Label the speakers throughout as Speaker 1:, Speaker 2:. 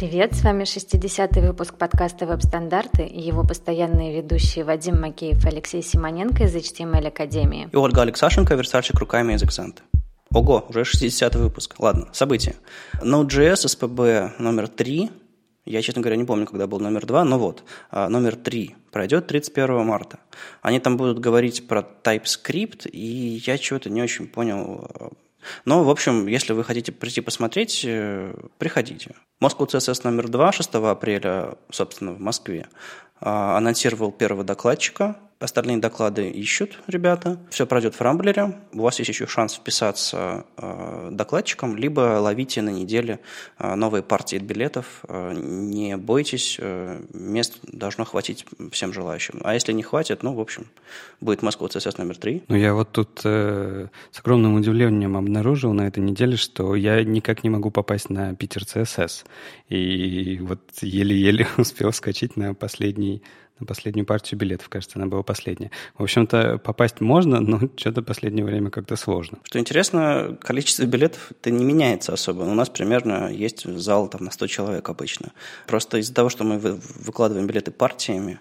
Speaker 1: Привет, с вами 60-й выпуск подкаста «Веб-стандарты» и его постоянные ведущие Вадим Макеев, Алексей Симоненко из HTML Академии.
Speaker 2: И Ольга Алексашенко, верстальщик руками из Экзанта. Ого, уже 60-й выпуск. Ладно, события. Node.js SPB номер 3. Я, честно говоря, не помню, когда был номер 2, но вот, а, номер 3 пройдет 31 марта. Они там будут говорить про TypeScript, и я чего-то не очень понял но, в общем, если вы хотите прийти посмотреть, э, приходите. Moscow CSS номер 2 6 апреля, собственно, в Москве, а, анонсировал первого докладчика – Остальные доклады ищут ребята. Все пройдет в Рамблере. У вас есть еще шанс вписаться э, докладчиком, либо ловите на неделе э, новые партии билетов. Э, не бойтесь, мест должно хватить всем желающим. А если не хватит, ну, в общем, будет Москва ЦСС номер три.
Speaker 3: Ну, я вот тут э, с огромным удивлением обнаружил на этой неделе, что я никак не могу попасть на Питер ЦСС. И вот еле-еле успел скачать на последний на последнюю партию билетов, кажется, она была последняя. В общем-то, попасть можно, но что-то последнее время как-то сложно.
Speaker 2: Что интересно, количество билетов это не меняется особо. У нас примерно есть зал там, на 100 человек обычно. Просто из-за того, что мы выкладываем билеты партиями,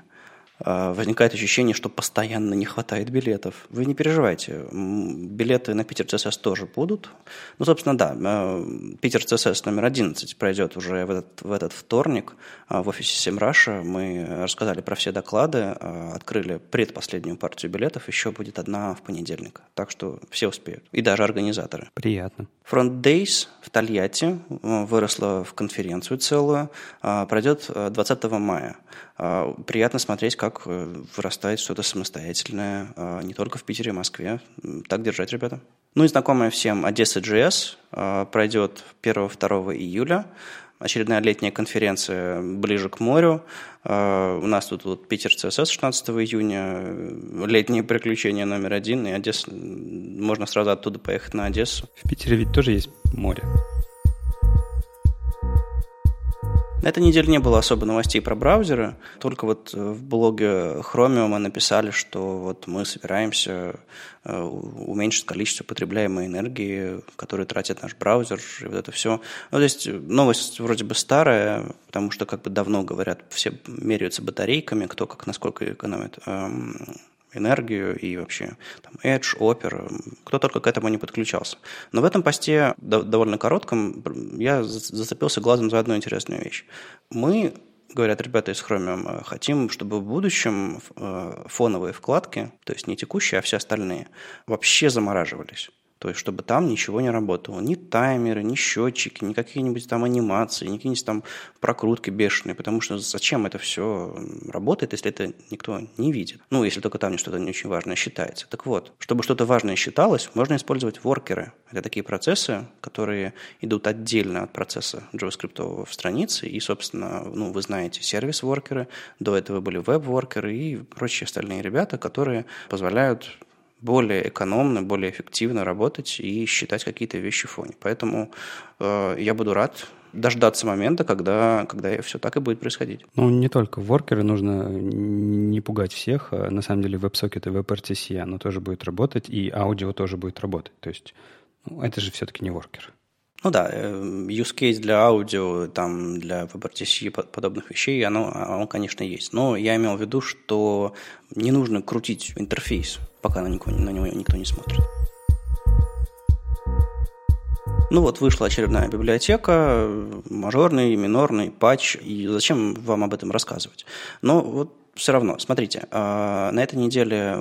Speaker 2: возникает ощущение, что постоянно не хватает билетов. Вы не переживайте, билеты на Питер ЦСС тоже будут. Ну, собственно, да, а, Питер ЦСС номер 11 пройдет уже в этот, в этот вторник а, в офисе Семраша. Мы рассказали про все доклады, открыли предпоследнюю партию билетов, еще будет одна в понедельник. Так что все успеют, и даже организаторы.
Speaker 3: Приятно.
Speaker 2: Front Days в Тольятти выросла в конференцию целую, пройдет 20 мая. Приятно смотреть, как э, вырастает что-то самостоятельное, а, не только в Питере и Москве. Так держать, ребята. Ну и знакомая всем Одесса GS а, пройдет 1-2 июля. Очередная летняя конференция ближе к морю. А, у нас тут, тут Питер ЦСС 16 июня, летние приключения номер один, и Одесса, можно сразу оттуда поехать на Одессу.
Speaker 3: В Питере ведь тоже есть море.
Speaker 2: На этой неделе не было особо новостей про браузеры, только вот э, в блоге Chromium мы написали, что вот мы собираемся э, уменьшить количество потребляемой энергии, которую тратит наш браузер, и вот это все. Ну, то есть новость вроде бы старая, потому что как бы давно говорят, все меряются батарейками, кто как насколько экономит эм, энергию и вообще там, Edge, Opera, кто только к этому не подключался. Но в этом посте, довольно коротком, я зацепился глазом за одну интересную вещь. Мы говорят ребята из Chromium, хотим, чтобы в будущем э, фоновые вкладки, то есть не текущие, а все остальные, вообще замораживались. То есть, чтобы там ничего не работало. Ни таймеры, ни счетчики, ни какие-нибудь там анимации, ни какие-нибудь там прокрутки бешеные. Потому что зачем это все работает, если это никто не видит? Ну, если только там что-то не очень важное считается. Так вот, чтобы что-то важное считалось, можно использовать воркеры. Это такие процессы, которые идут отдельно от процесса JavaScript в странице. И, собственно, ну, вы знаете сервис-воркеры, до этого были веб-воркеры и прочие остальные ребята, которые позволяют более экономно, более эффективно работать и считать какие-то вещи в фоне. Поэтому э, я буду рад дождаться момента, когда, когда все так и будет происходить.
Speaker 3: Ну, не только воркеры, нужно не пугать всех. А на самом деле WebSocket и WebRTC, оно тоже будет работать, и аудио тоже будет работать. То есть ну, это же все-таки не воркер.
Speaker 2: Ну да, э, use case для аудио, там, для WebRTC подобных вещей, оно, оно, конечно, есть. Но я имел в виду, что не нужно крутить интерфейс, пока на него, на него никто не смотрит. Ну вот вышла очередная библиотека, мажорный, минорный, патч, и зачем вам об этом рассказывать? Но вот все равно, смотрите, а, на этой неделе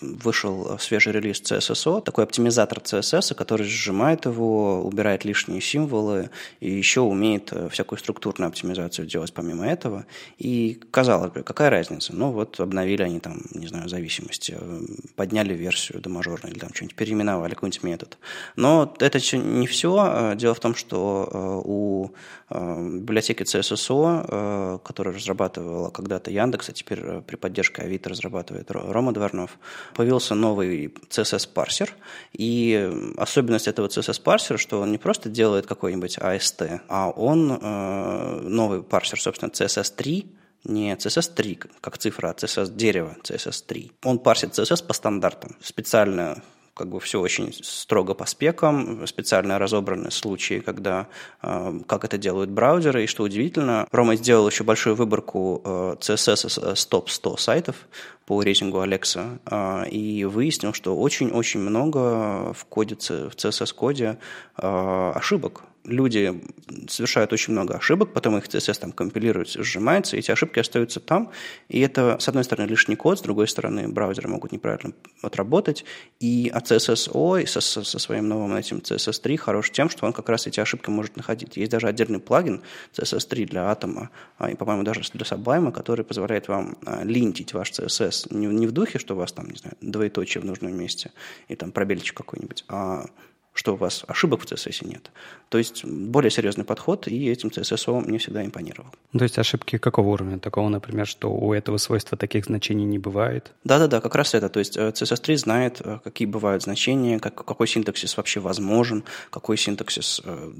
Speaker 2: вышел свежий релиз CSSO, такой оптимизатор CSS, который сжимает его, убирает лишние символы и еще умеет э, всякую структурную оптимизацию делать помимо этого. И, казалось бы, какая разница? Ну вот обновили они там, не знаю, зависимости, э, подняли версию до мажорной или там что-нибудь переименовали, какой-нибудь метод. Но это не все. Дело в том, что э, у библиотеки CSSO, которую разрабатывала когда-то Яндекс, а теперь э, при поддержке Авито разрабатывает Рома Дворнов, появился новый CSS-парсер. И особенность этого CSS-парсера, что он не просто делает какой-нибудь AST, а он э, новый парсер, собственно, CSS3, не CSS3 как цифра, а CSS дерево, CSS3. Он парсит CSS по стандартам. Специально как бы все очень строго по спекам, специально разобраны случаи, когда э, как это делают браузеры, и что удивительно, Рома сделал еще большую выборку э, CSS с топ-100 сайтов по рейтингу Alexa, э, и выяснил, что очень-очень много в коде, в CSS-коде э, ошибок, люди совершают очень много ошибок, потом их CSS там компилируется, сжимается, и эти ошибки остаются там. И это, с одной стороны, лишний код, с другой стороны, браузеры могут неправильно отработать. И от CSS-O со, со своим новым этим CSS3 хорош тем, что он как раз эти ошибки может находить. Есть даже отдельный плагин CSS3 для Atom, а, и, по-моему, даже для Sublime, который позволяет вам а, линтить ваш CSS не, не в духе, что у вас там, не знаю, двоеточие в нужном месте и там пробельчик какой-нибудь, а что у вас ошибок в CSS нет. То есть более серьезный подход, и этим CSS мне всегда импонировал.
Speaker 3: То есть ошибки какого уровня? Такого, например, что у этого свойства таких значений не бывает?
Speaker 2: Да-да-да, как раз это. То есть э, CSS3 знает, э, какие бывают значения, как, какой синтаксис вообще возможен, какой синтаксис э,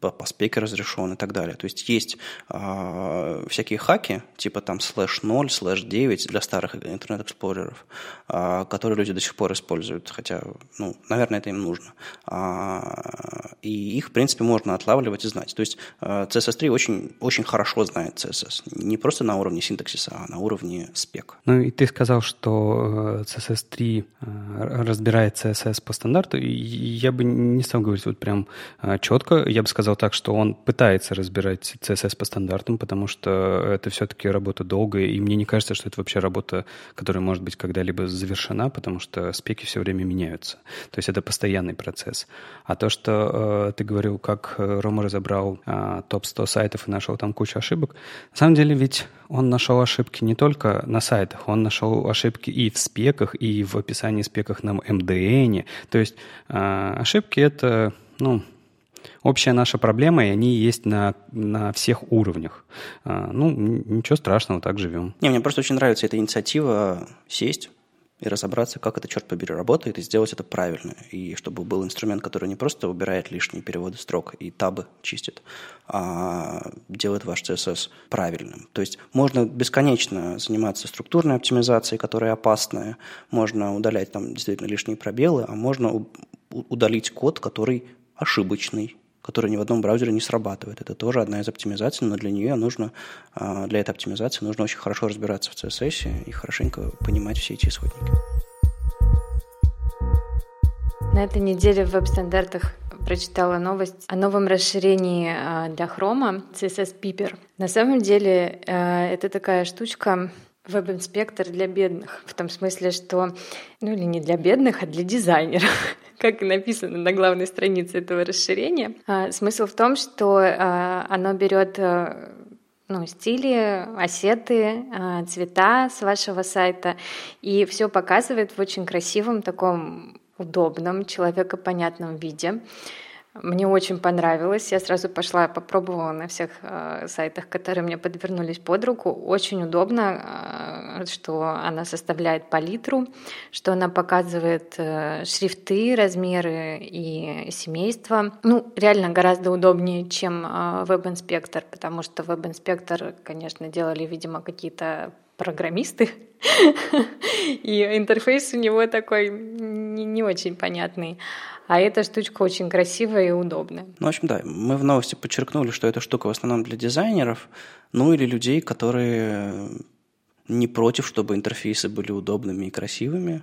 Speaker 2: по, по спеке разрешен и так далее. То есть есть э, всякие хаки, типа там слэш 0, слэш 9 для старых Internet Explorer ов, э, которые люди до сих пор используют, хотя, ну, наверное, это им нужно и их, в принципе, можно отлавливать и знать. То есть CSSO э, очень, очень хорошо знает CSS. Не просто на уровне синтаксиса, а на уровне спек.
Speaker 3: Ну и ты сказал, что CSSO э, разбирает CSS по стандарту. И я бы не стал говорить вот прям э, четко. Я бы сказал так, что он пытается разбирать CSS по стандартам, потому что это все-таки работа долгая, и мне не кажется, что это вообще работа, которая может быть когда-либо завершена, потому что спеки все время меняются. То есть это постоянный процесс процесс. А то, что э, ты говорил, как э, Рома разобрал э, топ-100 сайтов и нашел там кучу ошибок, на самом деле ведь он нашел ошибки не только на сайтах, он нашел ошибки и в спеках, и в описании спеках на MDN. То есть э, ошибки — это, ну, общая наша проблема, и они есть на, на всех уровнях. А, ну, ничего страшного, так живем.
Speaker 2: Не, мне просто очень нравится эта инициатива сесть, и разобраться, как это, черт побери, работает, и сделать это правильно. И чтобы был инструмент, который не просто убирает лишние переводы строк и табы чистит, а делает ваш CSS правильным. То есть можно бесконечно заниматься структурной оптимизацией, которая опасная, можно удалять там действительно лишние пробелы, а можно удалить код, который ошибочный, которая ни в одном браузере не срабатывает. Это тоже одна из оптимизаций, но для нее нужно, а, для этой оптимизации нужно очень хорошо разбираться в CSS и хорошенько понимать все эти исходники.
Speaker 1: На этой неделе в веб-стандартах прочитала новость о новом расширении а, для Chrome CSS Piper. На самом деле а, это такая штучка, веб-инспектор для бедных, в том смысле, что, ну или не для бедных, а для дизайнеров как написано на главной странице этого расширения. А, смысл в том, что а, оно берет а, ну, стили, осеты, цвета с вашего сайта, и все показывает в очень красивом, таком удобном, человекопонятном виде. Мне очень понравилось. Я сразу пошла, попробовала на всех э, сайтах, которые мне подвернулись под руку. Очень удобно, э, что она составляет палитру, что она показывает э, шрифты, размеры и семейства. Ну, реально гораздо удобнее, чем э, веб-инспектор, потому что веб-инспектор, конечно, делали, видимо, какие-то программисты, и интерфейс у него такой не очень понятный. А эта штучка очень красивая и удобная.
Speaker 2: Ну, в общем, да, мы в новости подчеркнули, что эта штука в основном для дизайнеров, ну или людей, которые не против, чтобы интерфейсы были удобными и красивыми.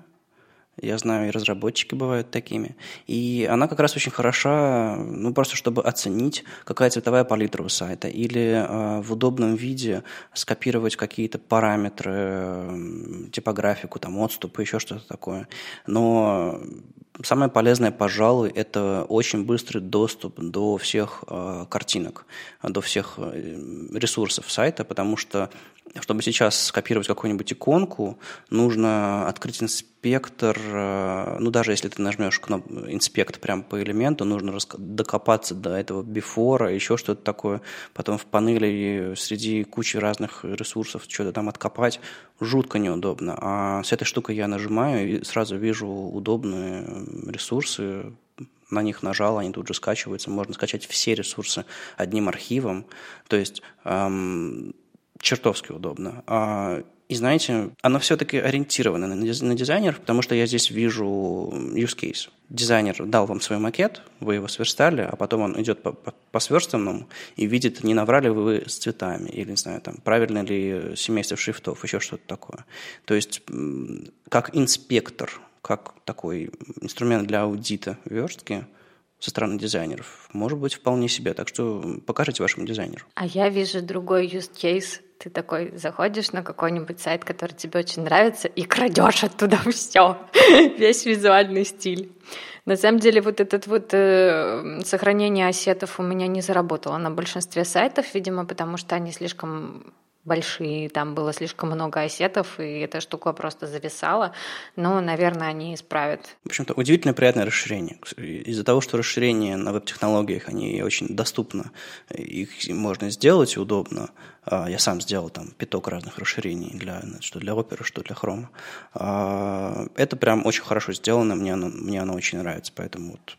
Speaker 2: Я знаю, и разработчики бывают такими. И она как раз очень хороша, ну, просто чтобы оценить, какая цветовая палитра у сайта, или э, в удобном виде скопировать какие-то параметры, э, типографику, там, отступы, еще что-то такое. Но самое полезное, пожалуй, это очень быстрый доступ до всех э, картинок, до всех э, ресурсов сайта, потому что чтобы сейчас скопировать какую-нибудь иконку, нужно открыть инспектор, э, ну даже если ты нажмешь кнопку инспект прямо по элементу, нужно докопаться до этого бифора, еще что-то такое, потом в панели среди кучи разных ресурсов что-то там откопать, жутко неудобно. А с этой штукой я нажимаю и сразу вижу удобные ресурсы, на них нажал, они тут же скачиваются. Можно скачать все ресурсы одним архивом. То есть эм, чертовски удобно. А И знаете, оно все-таки ориентировано на дизайнеров, потому что я здесь вижу use case. Дизайнер дал вам свой макет, вы его сверстали, а потом он идет по, по, по сверстанному и видит, не наврали вы с цветами, или, не знаю, там, правильно ли семейство шрифтов, еще что-то такое. То есть, как инспектор, как такой инструмент для аудита верстки – со стороны дизайнеров. Может быть, вполне себе. Так что покажите вашему дизайнеру.
Speaker 1: А я вижу другой use case. Ты такой заходишь на какой-нибудь сайт, который тебе очень нравится, и крадешь оттуда все, весь визуальный стиль. На самом деле вот этот вот э, сохранение ассетов у меня не заработало на большинстве сайтов, видимо, потому что они слишком большие, там было слишком много осетов, и эта штука просто зависала. Но, наверное, они исправят.
Speaker 2: В общем-то, удивительно приятное расширение. Из-за того, что расширение на веб-технологиях, они очень доступно, их можно сделать удобно. А, я сам сделал там пяток разных расширений, для, что для оперы, что для хрома. Это прям очень хорошо сделано, мне оно, мне оно очень нравится, поэтому вот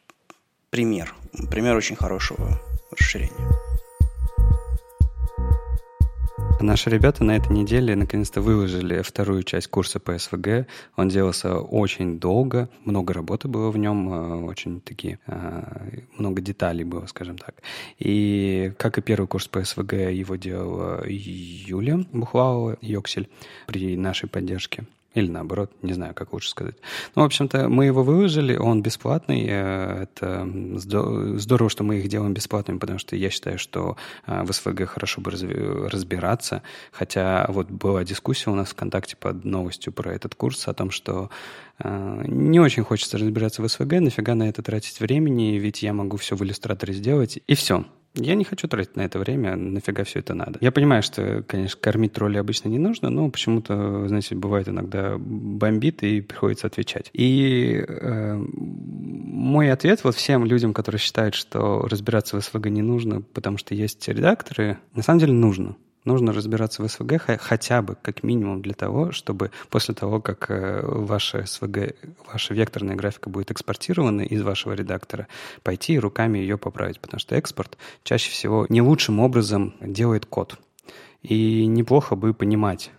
Speaker 2: пример, пример очень хорошего расширения.
Speaker 3: Наши ребята на этой неделе наконец-то выложили вторую часть курса по СВГ. Он делался очень долго, много работы было в нем, э, очень такие, э, много деталей было, скажем так. И как и первый курс по СВГ, его делала Юля Бухлалова, Йоксель, при нашей поддержке. Или наоборот, не знаю, как лучше сказать. Ну, в общем-то, мы его выложили, он бесплатный. Э, это здорово, что мы их делаем бесплатными, потому что я считаю, что э, в СВГ хорошо бы разбираться. Хотя вот была дискуссия у нас ВКонтакте под новостью про этот курс о том, что э, не очень хочется разбираться в СВГ, нафига на это тратить времени, ведь я могу все в иллюстраторе сделать, и все. Я не хочу тратить на это время, нафига все это надо. Я понимаю, что, конечно, кормить тролли обычно не нужно, но почему-то, знаете, бывает иногда бомбит и приходится отвечать. И э, мой ответ вот всем людям, которые считают, что разбираться в СВГ не нужно, потому что есть редакторы, на самом деле нужно нужно разбираться в СВГ хотя бы как минимум для того, чтобы после того, как э, ваша СВГ, ваша векторная графика будет экспортирована из вашего редактора, пойти и руками ее поправить, потому что экспорт чаще всего не лучшим образом делает код. И неплохо бы понимать,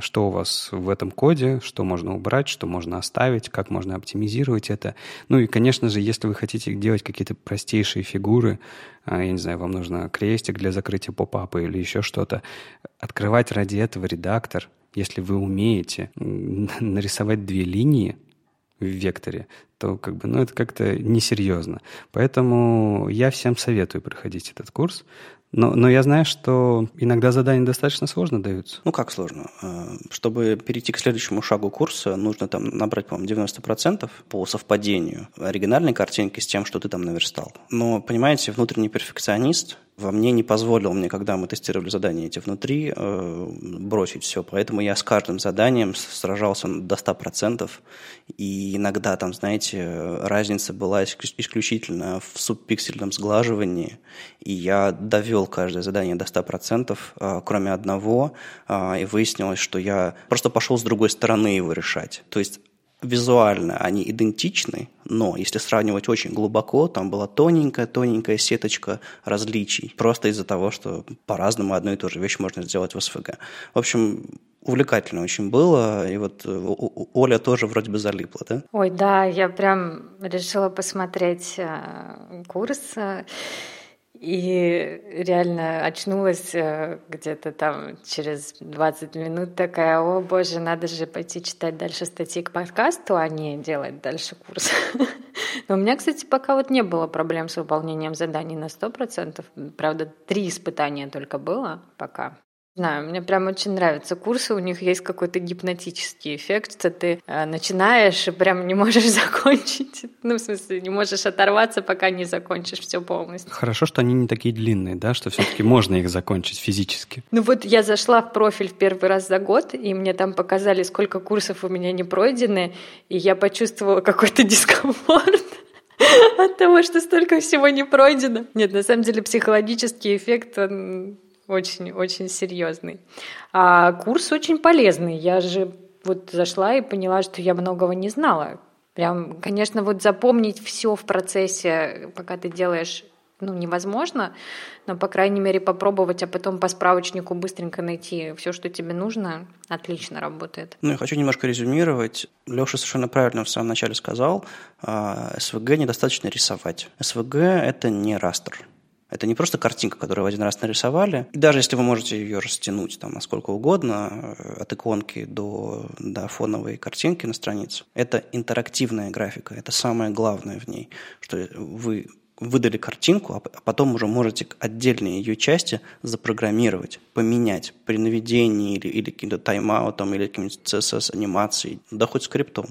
Speaker 3: что у вас в этом коде, что можно убрать, что можно оставить, как можно оптимизировать это. Ну и, конечно же, если вы хотите делать какие-то простейшие фигуры, а, я не знаю, вам нужно крестик для закрытия поп-апа или еще что-то, открывать ради этого редактор, если вы умеете нарисовать две линии, в векторе, то как бы, ну, это как-то несерьезно. Поэтому я всем советую проходить этот курс. Но, но я знаю, что иногда задания достаточно сложно даются.
Speaker 2: Ну, как сложно? Э, чтобы перейти к следующему шагу курса, нужно там набрать, по-моему, 90% по совпадению оригинальной картинки с тем, что ты там наверстал. Но, понимаете, внутренний перфекционист во мне не позволил мне, когда мы тестировали задания эти внутри, э, бросить все. Поэтому я с каждым заданием сражался до 100%. И иногда там, знаете, разница была исключительно в субпиксельном сглаживании. И я довел каждое задание до 100%, э, кроме одного. Э, и выяснилось, что я просто пошел с другой стороны его решать. То есть визуально они идентичны, но если сравнивать очень глубоко, там была тоненькая-тоненькая сеточка различий, просто из-за того, что по-разному одну и ту же вещь можно сделать в СВГ. В общем, увлекательно очень было, и вот Оля тоже вроде бы залипла, да?
Speaker 1: Ой, да, я прям решила посмотреть э, курс, и реально очнулась э, где-то там через 20 минут такая, о боже, надо же пойти читать дальше статьи к подкасту, а не делать дальше курс. Но у меня, кстати, пока вот не было проблем с выполнением заданий на 100%. Правда, три испытания только было пока знаю, мне прям очень нравятся курсы, у них есть какой-то гипнотический эффект, что ты э, начинаешь и прям не можешь закончить. Ну, в смысле, не можешь оторваться, пока не закончишь все полностью.
Speaker 3: Хорошо, что они не такие длинные, да, что все-таки можно их закончить физически.
Speaker 1: Ну вот я зашла в профиль в первый раз за год, и мне там показали, сколько курсов у меня не пройдены, и я почувствовала какой-то дискомфорт от того, что столько всего не пройдено. Нет, на самом деле психологический эффект, он очень-очень серьезный. А курс очень полезный. Я же вот зашла и поняла, что я многого не знала. Прям, конечно, вот запомнить все в процессе, пока ты делаешь ну, невозможно, но, по крайней мере, попробовать, а потом по справочнику быстренько найти все, что тебе нужно, отлично работает.
Speaker 2: Ну, я хочу немножко резюмировать. Леша совершенно правильно в самом начале сказал, СВГ а, недостаточно рисовать. СВГ – это не растер. Это не просто картинка, которую вы один раз нарисовали. И даже если вы можете ее растянуть там насколько угодно, э, от иконки до, до фоновой картинки на странице, это интерактивная графика. Это самое главное в ней, что вы выдали картинку, а, а потом уже можете отдельные ее части запрограммировать, поменять при наведении или, или каким-то тайм-аутом, или каким-нибудь CSS-анимацией, да хоть скриптом.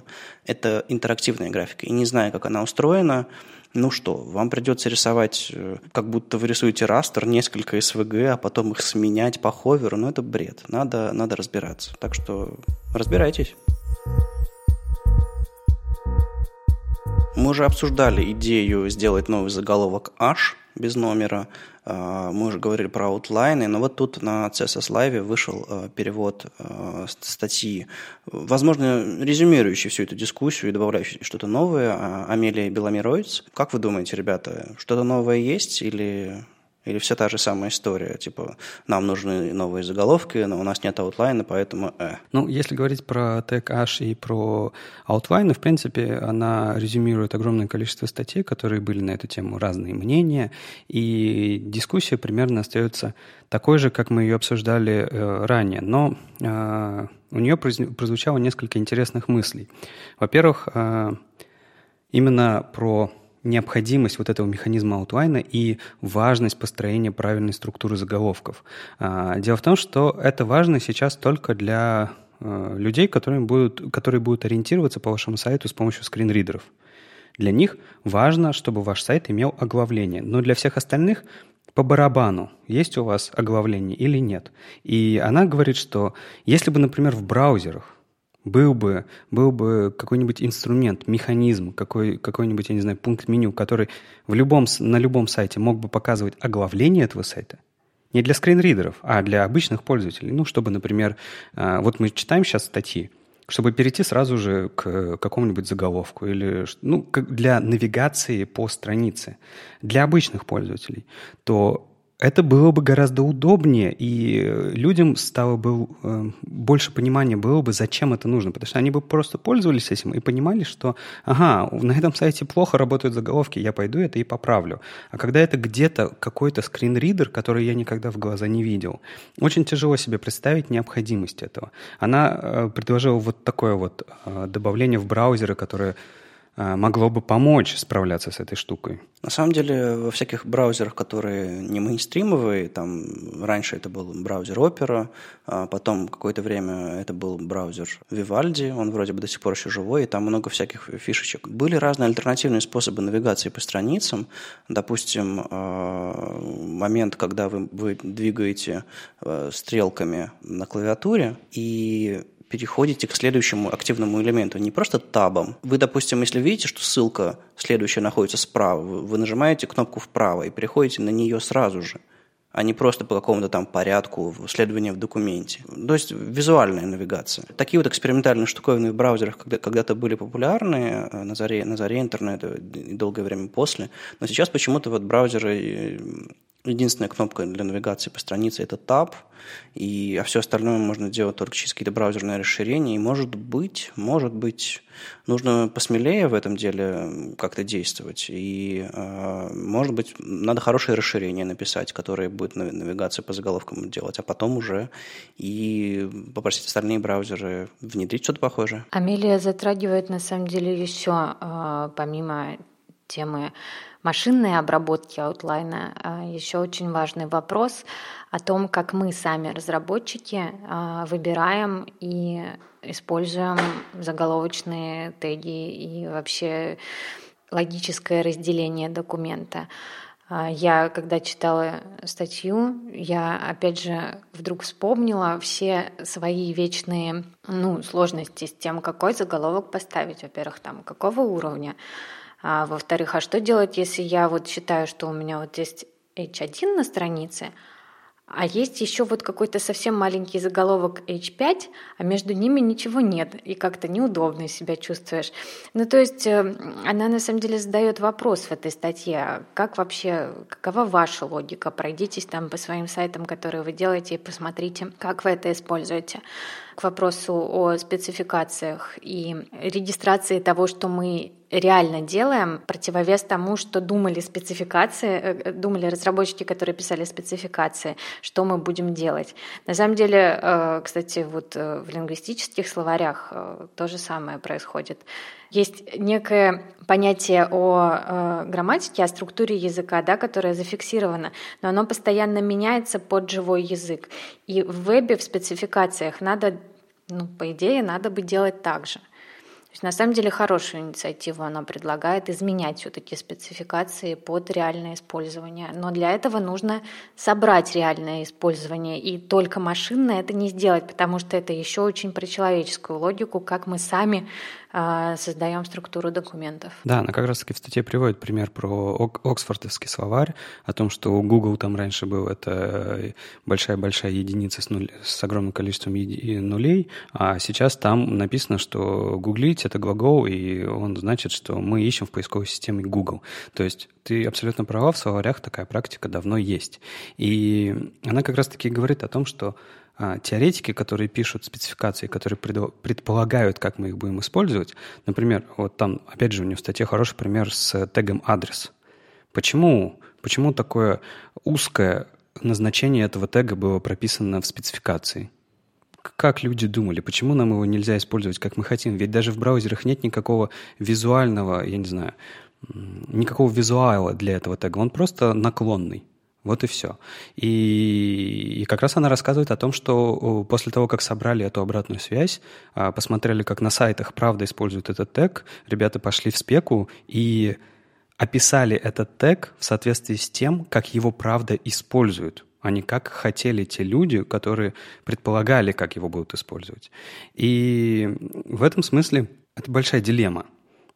Speaker 2: Это интерактивная графика. И не зная, как она устроена, ну что, вам придется рисовать, э, как будто вы рисуете растер, несколько СВГ, а потом их сменять по ховеру. Ну, это бред. Надо, надо разбираться. Так что разбирайтесь. Мы уже обсуждали идею сделать новый заголовок H без номера. А, мы уже говорили про аутлайны, но вот тут на CSS Live вышел а, перевод а, статьи, возможно, резюмирующий всю эту дискуссию и добавляющий что-то новое. Амелия Беломировец. Как вы думаете, ребята, что-то новое есть или или все та же самая история, типа, нам нужны новые заголовки, но у нас нет outline а, поэтому э.
Speaker 3: Ну, если говорить про тег H и про outline ы, в принципе, она резюмирует огромное количество статей, которые были на эту тему, разные мнения, и дискуссия примерно остается такой же, как мы ее обсуждали э, ранее, но э, у нее прозвучало несколько интересных мыслей. Во-первых, э, именно про необходимость вот этого механизма аутлайна и важность построения правильной структуры заголовков. А, дело в том, что это важно сейчас только для э, людей, которые будут, которые будут ориентироваться по вашему сайту с помощью скринридеров. Для них важно, чтобы ваш сайт имел оглавление, но для всех остальных по барабану, есть у вас оглавление или нет. И она говорит, что если бы, например, в браузерах был бы, был бы какой-нибудь инструмент, механизм, какой, какой-нибудь, я не знаю, пункт меню, который в любом, на любом сайте мог бы показывать оглавление этого сайта, не для скринридеров, а для обычных пользователей. Ну, чтобы, например, а, вот мы читаем сейчас статьи, чтобы перейти сразу же к какому-нибудь заголовку или ну, для навигации по странице для обычных пользователей, то это было бы гораздо удобнее, и людям стало бы э, больше понимания было бы, зачем это нужно, потому что они бы просто пользовались этим и понимали, что, ага, на этом сайте плохо работают заголовки, я пойду это и поправлю. А когда это где-то какой-то скринридер, который я никогда в глаза не видел, очень тяжело себе представить необходимость этого. Она э, предложила вот такое вот э, добавление в браузеры, которое Э, могло бы помочь справляться с этой штукой?
Speaker 2: На самом деле, во всяких браузерах, которые не мейнстримовые, там раньше это был браузер Opera, а потом какое-то время это был браузер Vivaldi, он вроде бы до сих пор еще живой, и там много всяких фишечек. Были разные альтернативные способы навигации по страницам. Допустим, э, момент, когда вы, вы двигаете э, стрелками на клавиатуре, и переходите к следующему активному элементу, не просто табом. Вы, допустим, если видите, что ссылка следующая находится справа, вы нажимаете кнопку вправо и переходите на нее сразу же а не просто по какому-то там порядку следования в документе. То есть визуальная навигация. Такие вот экспериментальные штуковины в браузерах когда- когда-то были популярны э, на заре, на заре интернета и долгое время после, но сейчас почему-то вот браузеры э, Единственная кнопка для навигации по странице – это Tab, и, а все остальное можно делать только через какие-то браузерные расширения. И, может быть, может быть, нужно посмелее в этом деле как-то действовать. И, э, может быть, надо хорошее расширение написать, которое будет навигацию по заголовкам делать, а потом уже и попросить остальные браузеры внедрить что-то похожее.
Speaker 1: Амелия затрагивает, на самом деле, еще, э, помимо темы машинной обработки аутлайна а, еще очень важный вопрос о том, как мы сами, разработчики, а, выбираем и используем заголовочные теги и вообще логическое разделение документа. А, я, когда читала статью, я опять же вдруг вспомнила все свои вечные ну, сложности с тем, какой заголовок поставить. Во-первых, там, какого уровня, а, во-вторых, а что делать, если я вот считаю, что у меня вот есть H1 на странице, А есть еще вот какой-то совсем маленький заголовок H5, а между ними ничего нет, и как-то неудобно себя чувствуешь. Ну, то есть э, она на самом деле задает вопрос в этой статье, а как вообще, какова ваша логика? Пройдитесь там по своим сайтам, которые вы делаете, и посмотрите, как вы это используете к вопросу о спецификациях и регистрации того, что мы реально делаем, противовес тому, что думали спецификации, э, думали разработчики, которые писали спецификации, что мы будем делать. На самом деле, э, кстати, вот э, в лингвистических словарях то же самое происходит. Есть некое понятие о э, грамматике, о структуре языка, да, которое зафиксировано, но оно постоянно меняется под живой язык. И в вебе, в спецификациях надо, ну, по идее, надо бы делать так же. То есть на самом деле хорошую инициативу она предлагает изменять все-таки спецификации под реальное использование. Но для этого нужно собрать реальное использование. И только машинно это не сделать, потому что это еще очень про человеческую логику, как мы сами создаем структуру документов.
Speaker 3: Да, она как раз-таки в статье приводит пример про Оксфордовский словарь, о том, что у Google там раньше был это большая-большая единица с, нуль, с огромным количеством нулей, а сейчас там написано, что гуглить — это глагол, и он значит, что мы ищем в поисковой системе Google. То есть ты абсолютно права, в словарях такая практика давно есть. И она как раз-таки говорит о том, что а, теоретики, которые пишут спецификации, которые предполагают, как мы их будем использовать. Например, вот там, опять же, у него в статье хороший пример с тегом адрес. Почему, почему такое узкое назначение этого тега было прописано в спецификации? как люди думали, почему нам его нельзя использовать, как мы хотим. Ведь даже в браузерах нет никакого визуального, я не знаю, никакого визуала для этого тега. Он просто наклонный. Вот и все. И, и как раз она рассказывает о том, что после того, как собрали эту обратную связь, а, посмотрели, как на сайтах правда используют этот тег, ребята пошли в спеку и описали этот тег в соответствии с тем, как его правда используют а не как хотели те люди, которые предполагали, как его будут использовать. И в этом смысле это большая дилемма.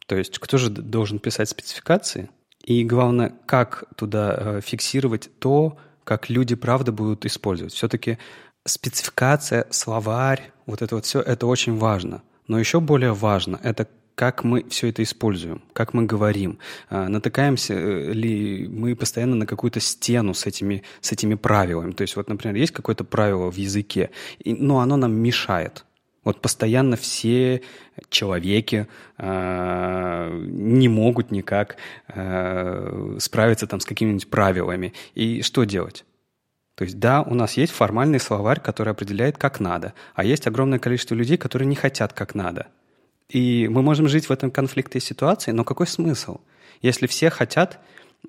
Speaker 3: То есть кто же должен писать спецификации, и главное, как туда э, фиксировать то, как люди правда будут использовать. Все-таки спецификация, словарь, вот это вот все, это очень важно. Но еще более важно, это как мы все это используем, как мы говорим, а, натыкаемся э, ли мы постоянно на какую-то стену с этими, с этими правилами. То есть вот, например, есть какое-то правило в языке, но оно нам мешает. Вот постоянно все человеки э, не могут никак э, справиться там с какими-нибудь правилами. И что делать? То есть да, у нас есть формальный словарь, который определяет, как надо, а есть огромное количество людей, которые не хотят, как надо. И мы можем жить в этом конфликте ситуации, но какой смысл? Если все хотят,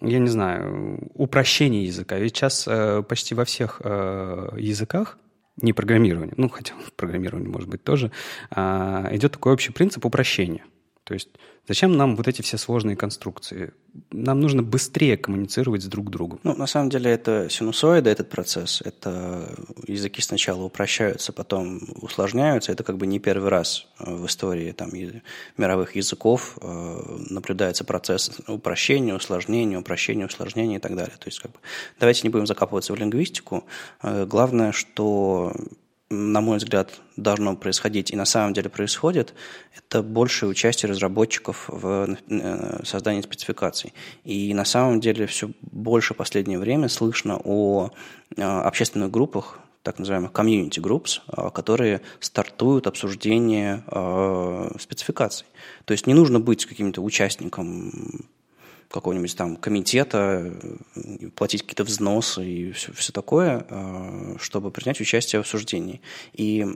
Speaker 3: я не знаю, упрощения языка, ведь сейчас э, почти во всех э, языках не программирование, ну, хотя программирование может быть тоже, а, идет такой общий принцип упрощения. То есть зачем нам вот эти все сложные конструкции? Нам нужно быстрее коммуницировать с друг другом.
Speaker 2: Ну, на самом деле это синусоида, этот процесс. Это языки сначала упрощаются, потом усложняются. Это как бы не первый раз в истории там, мировых языков э, наблюдается процесс упрощения, усложнения, упрощения, усложнения и так далее. То есть как бы, давайте не будем закапываться в лингвистику. Э, главное, что на мой взгляд, должно происходить и на самом деле происходит, это большее участие разработчиков в э, создании спецификаций. И на самом деле все больше в последнее время слышно о э, общественных группах, так называемых community groups, э, которые стартуют обсуждение спецификаций. То есть не нужно быть каким-то участником какого-нибудь там комитета, платить какие-то взносы и все, все такое, э, чтобы принять участие в обсуждении. И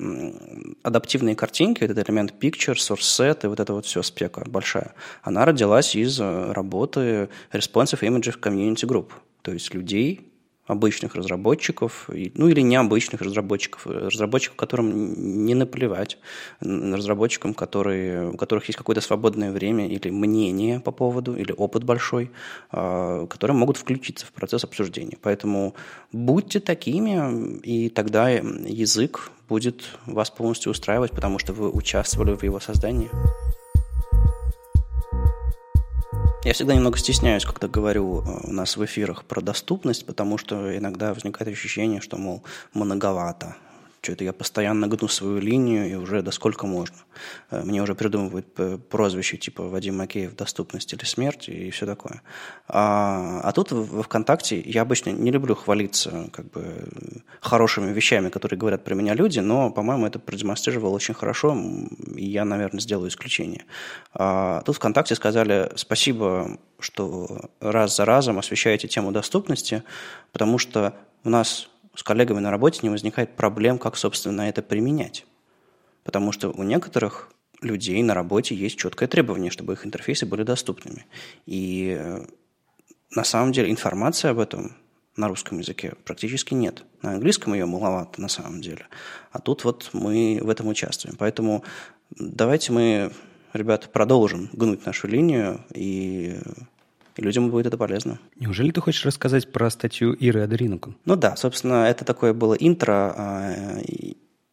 Speaker 2: адаптивные картинки, этот элемент picture, source set и вот это вот все спека большая, она родилась из э, работы Responsive Images Community Group, то есть людей, обычных разработчиков, ну или необычных разработчиков, разработчиков, которым не наплевать, разработчикам, которые, у которых есть какое-то свободное время или мнение по поводу, или опыт большой, а, которые могут включиться в процесс обсуждения. Поэтому будьте такими, и тогда язык будет вас полностью устраивать, потому что вы участвовали в его создании. Я всегда немного стесняюсь, когда говорю э, у нас в эфирах про доступность, потому что иногда возникает ощущение, что, мол, многовато, что-то я постоянно гну свою линию, и уже до сколько можно. Э, мне уже придумывают прозвище типа Вадим Макеев «Доступность или смерть» и все такое. А, а тут во ВКонтакте я обычно не люблю хвалиться как бы хорошими вещами, которые говорят про меня люди, но, по-моему, это продемонстрировало очень хорошо, и я, наверное, сделаю исключение. А, тут ВКонтакте сказали спасибо, что раз за разом освещаете тему доступности, потому что у нас с коллегами на работе не возникает проблем, как, собственно, это применять. Потому что у некоторых людей на работе есть четкое требование, чтобы их интерфейсы были доступными. И э, на самом деле информация об этом на русском языке практически нет. На английском ее маловато на самом деле. А тут вот мы в этом участвуем. Поэтому давайте мы, ребята, продолжим гнуть нашу линию и и людям будет это полезно.
Speaker 3: Неужели ты хочешь рассказать про статью Иры Адринуку?
Speaker 2: Ну да, собственно, это такое было интро.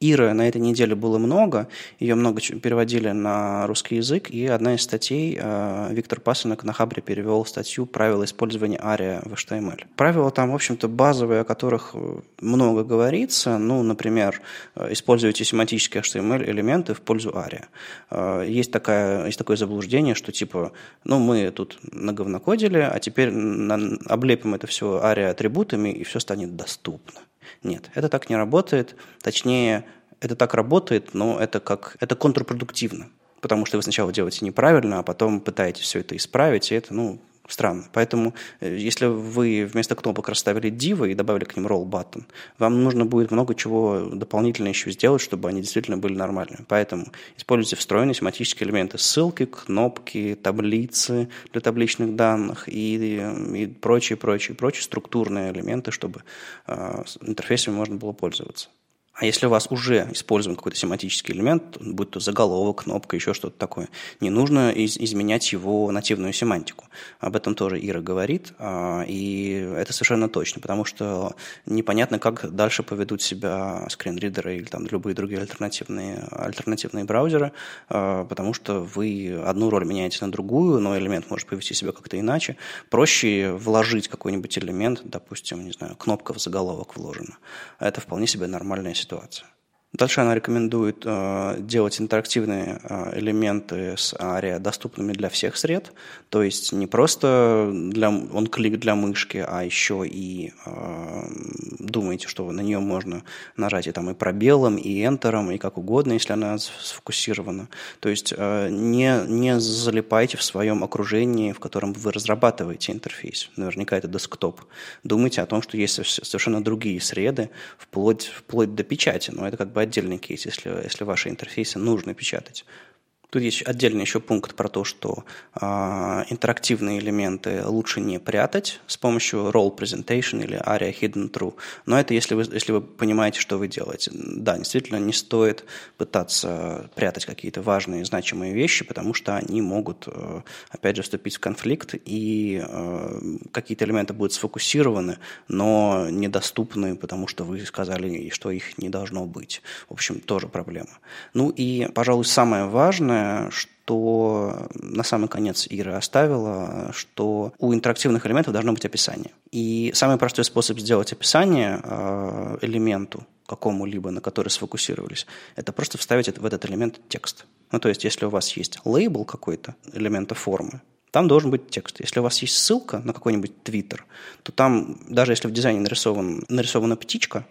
Speaker 2: Иры на этой неделе было много, ее много переводили на русский язык, и одна из статей, э, Виктор Пасынок на Хабре перевел статью «Правила использования ARIA в HTML». Правила там, в общем-то, базовые, о которых э, много говорится. Ну, например, э, используйте семантические HTML-элементы в пользу ARIA. Есть, такая, есть такое заблуждение, что типа, ну, мы тут наговнокодили, а теперь облепим это все ARIA-атрибутами, и все станет доступно. Нет, это так не работает. Точнее, это так работает, но это как это контрпродуктивно. Потому что вы сначала делаете неправильно, а потом пытаетесь все это исправить, и это, ну, странно. Поэтому, э, если вы вместо кнопок расставили дивы и добавили к ним roll button, вам нужно будет много чего дополнительно еще сделать, чтобы они действительно были нормальными. Поэтому используйте встроенные семантические элементы, ссылки, кнопки, таблицы для табличных данных и, и прочие, прочие, прочие структурные элементы, чтобы э, интерфейсами можно было пользоваться. А если у вас уже используем какой-то семантический элемент, будь то заголовок, кнопка, еще что-то такое, не нужно из изменять его нативную семантику. Об этом тоже Ира говорит, а, и это совершенно точно, потому что непонятно, как дальше поведут себя скринридеры или там любые другие альтернативные, альтернативные браузеры, а, потому что вы одну роль меняете на другую, но элемент может повести себя как-то иначе. Проще вложить какой-нибудь элемент, допустим, не знаю, кнопка в заголовок вложена. Это вполне себе нормальная ситуация ситуация. Дальше она рекомендует э, делать интерактивные э, элементы с ARIA доступными для всех сред, то есть не просто для, он клик для мышки, а еще и э, думаете, что на нее можно нажать и там и пробелом, и энтером, и как угодно, если она сфокусирована. То есть э, не, не залипайте в своем окружении, в котором вы разрабатываете интерфейс. Наверняка это десктоп. Думайте о том, что есть совершенно другие среды, вплоть, вплоть до печати, но это как бы отдельный кейс, если, если ваши интерфейсы нужно печатать. Тут есть отдельный еще пункт про то, что э, интерактивные элементы лучше не прятать с помощью role presentation или aria hidden true. Но это если вы, если вы понимаете, что вы делаете. Да, действительно, не стоит пытаться прятать какие-то важные, значимые вещи, потому что они могут, э, опять же, вступить в конфликт, и э, какие-то элементы будут сфокусированы, но недоступны, потому что вы сказали, что их не должно быть. В общем, тоже проблема. Ну и, пожалуй, самое важное, что на самый конец Ира оставила, что у интерактивных элементов должно быть описание. И самый простой способ сделать описание э, элементу какому-либо, на который сфокусировались, это просто вставить в этот элемент текст. Ну, то есть, если у вас есть лейбл какой-то элемента формы, там должен быть текст. Если у вас есть ссылка на какой-нибудь твиттер, то там, даже если в дизайне нарисован, нарисована птичка,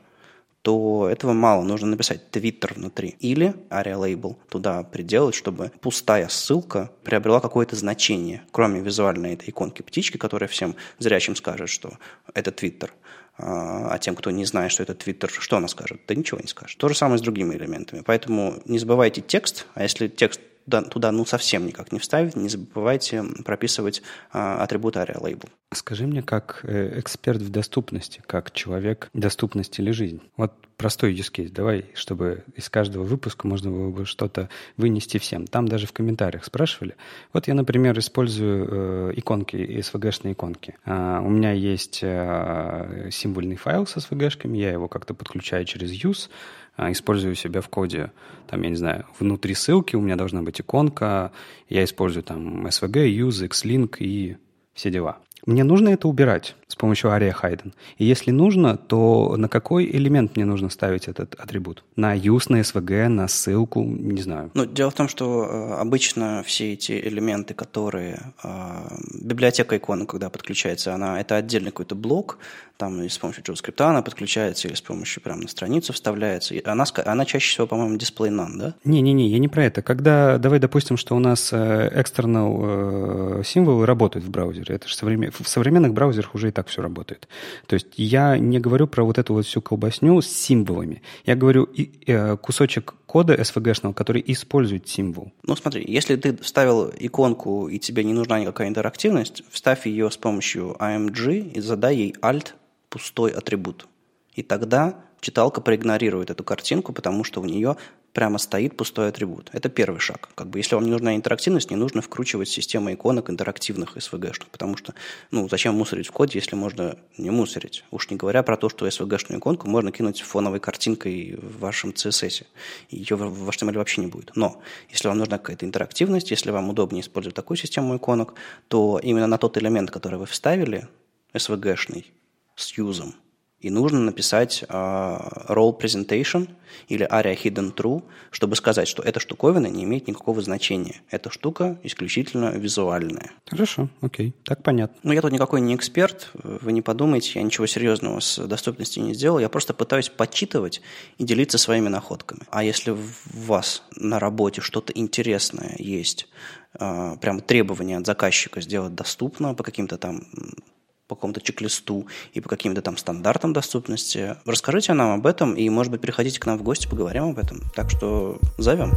Speaker 2: то этого мало. Нужно написать Twitter внутри. Или ARIA Label туда приделать, чтобы пустая ссылка приобрела какое-то значение, кроме визуальной этой иконки птички, которая всем зрячим скажет, что это Twitter. А, а тем, кто не знает, что это Twitter, что она скажет? Да ничего не скажет. То же самое с другими элементами. Поэтому не забывайте текст, а если текст туда, туда ну совсем никак не вставить, не забывайте прописывать а, атрибут ARIA Label.
Speaker 3: Скажи мне, как э, эксперт в доступности, как человек доступности или жизнь. Вот простой use case. Давай, чтобы из каждого выпуска можно было бы что-то вынести всем. Там даже в комментариях спрашивали. Вот я, например, использую э, иконки, SVG-шные иконки. Uh, у меня есть uh, символьный файл с SVG-шками, я его как-то подключаю через use, использую себя в коде. Там, я не знаю, внутри ссылки у меня должна быть иконка, я использую там SVG, use, xlink и все дела. Мне нужно это убирать с помощью ARIA Hidden. И если нужно, то на какой элемент мне нужно ставить этот атрибут? На use, на SVG, на ссылку, не знаю.
Speaker 2: Ну, дело в том, что э, обычно все эти элементы, которые... Э, библиотека иконы, когда подключается, она это отдельный какой-то блок, там с помощью JavaScript она подключается или с помощью прямо на страницу вставляется. И она, она чаще всего, по-моему, display none, да?
Speaker 3: Не-не-не, я не про это. Когда, давай допустим, что у нас э, external э, символы работают в браузере. Это же современ... в современных браузерах уже и так все работает. То есть я не говорю про вот эту вот всю колбасню с символами. Я говорю и, э, кусочек кода SVG-шного, который использует символ.
Speaker 2: Ну, смотри, если ты вставил иконку, и тебе не нужна никакая интерактивность, вставь ее с помощью AMG и задай ей alt пустой атрибут. И тогда читалка проигнорирует эту картинку, потому что у нее прямо стоит пустой атрибут. Это первый шаг. Как бы, если вам не нужна интерактивность, не нужно вкручивать систему иконок интерактивных SVG-шных, потому что, ну, зачем мусорить в коде, если можно не мусорить? Уж не говоря про то, что SVG-шную иконку можно кинуть фоновой картинкой в вашем CSS. Ее в HTML вообще не будет. Но если вам нужна какая-то интерактивность, если вам удобнее использовать такую систему иконок, то именно на тот элемент, который вы вставили, SVG-шный, с юзом. И нужно написать uh, role presentation или aria hidden true, чтобы сказать, что эта штуковина не имеет никакого значения. Эта штука исключительно визуальная.
Speaker 3: Хорошо, окей, так понятно.
Speaker 2: Ну, я тут никакой не эксперт, вы не подумайте, я ничего серьезного с доступностью не сделал, я просто пытаюсь подчитывать и делиться своими находками. А если у вас на работе что-то интересное есть, uh, прям требование от заказчика сделать доступно по каким-то там по какому-то чек-листу и по каким-то там стандартам доступности. Расскажите нам об этом и, может быть, приходите к нам в гости, поговорим об этом. Так что зовем.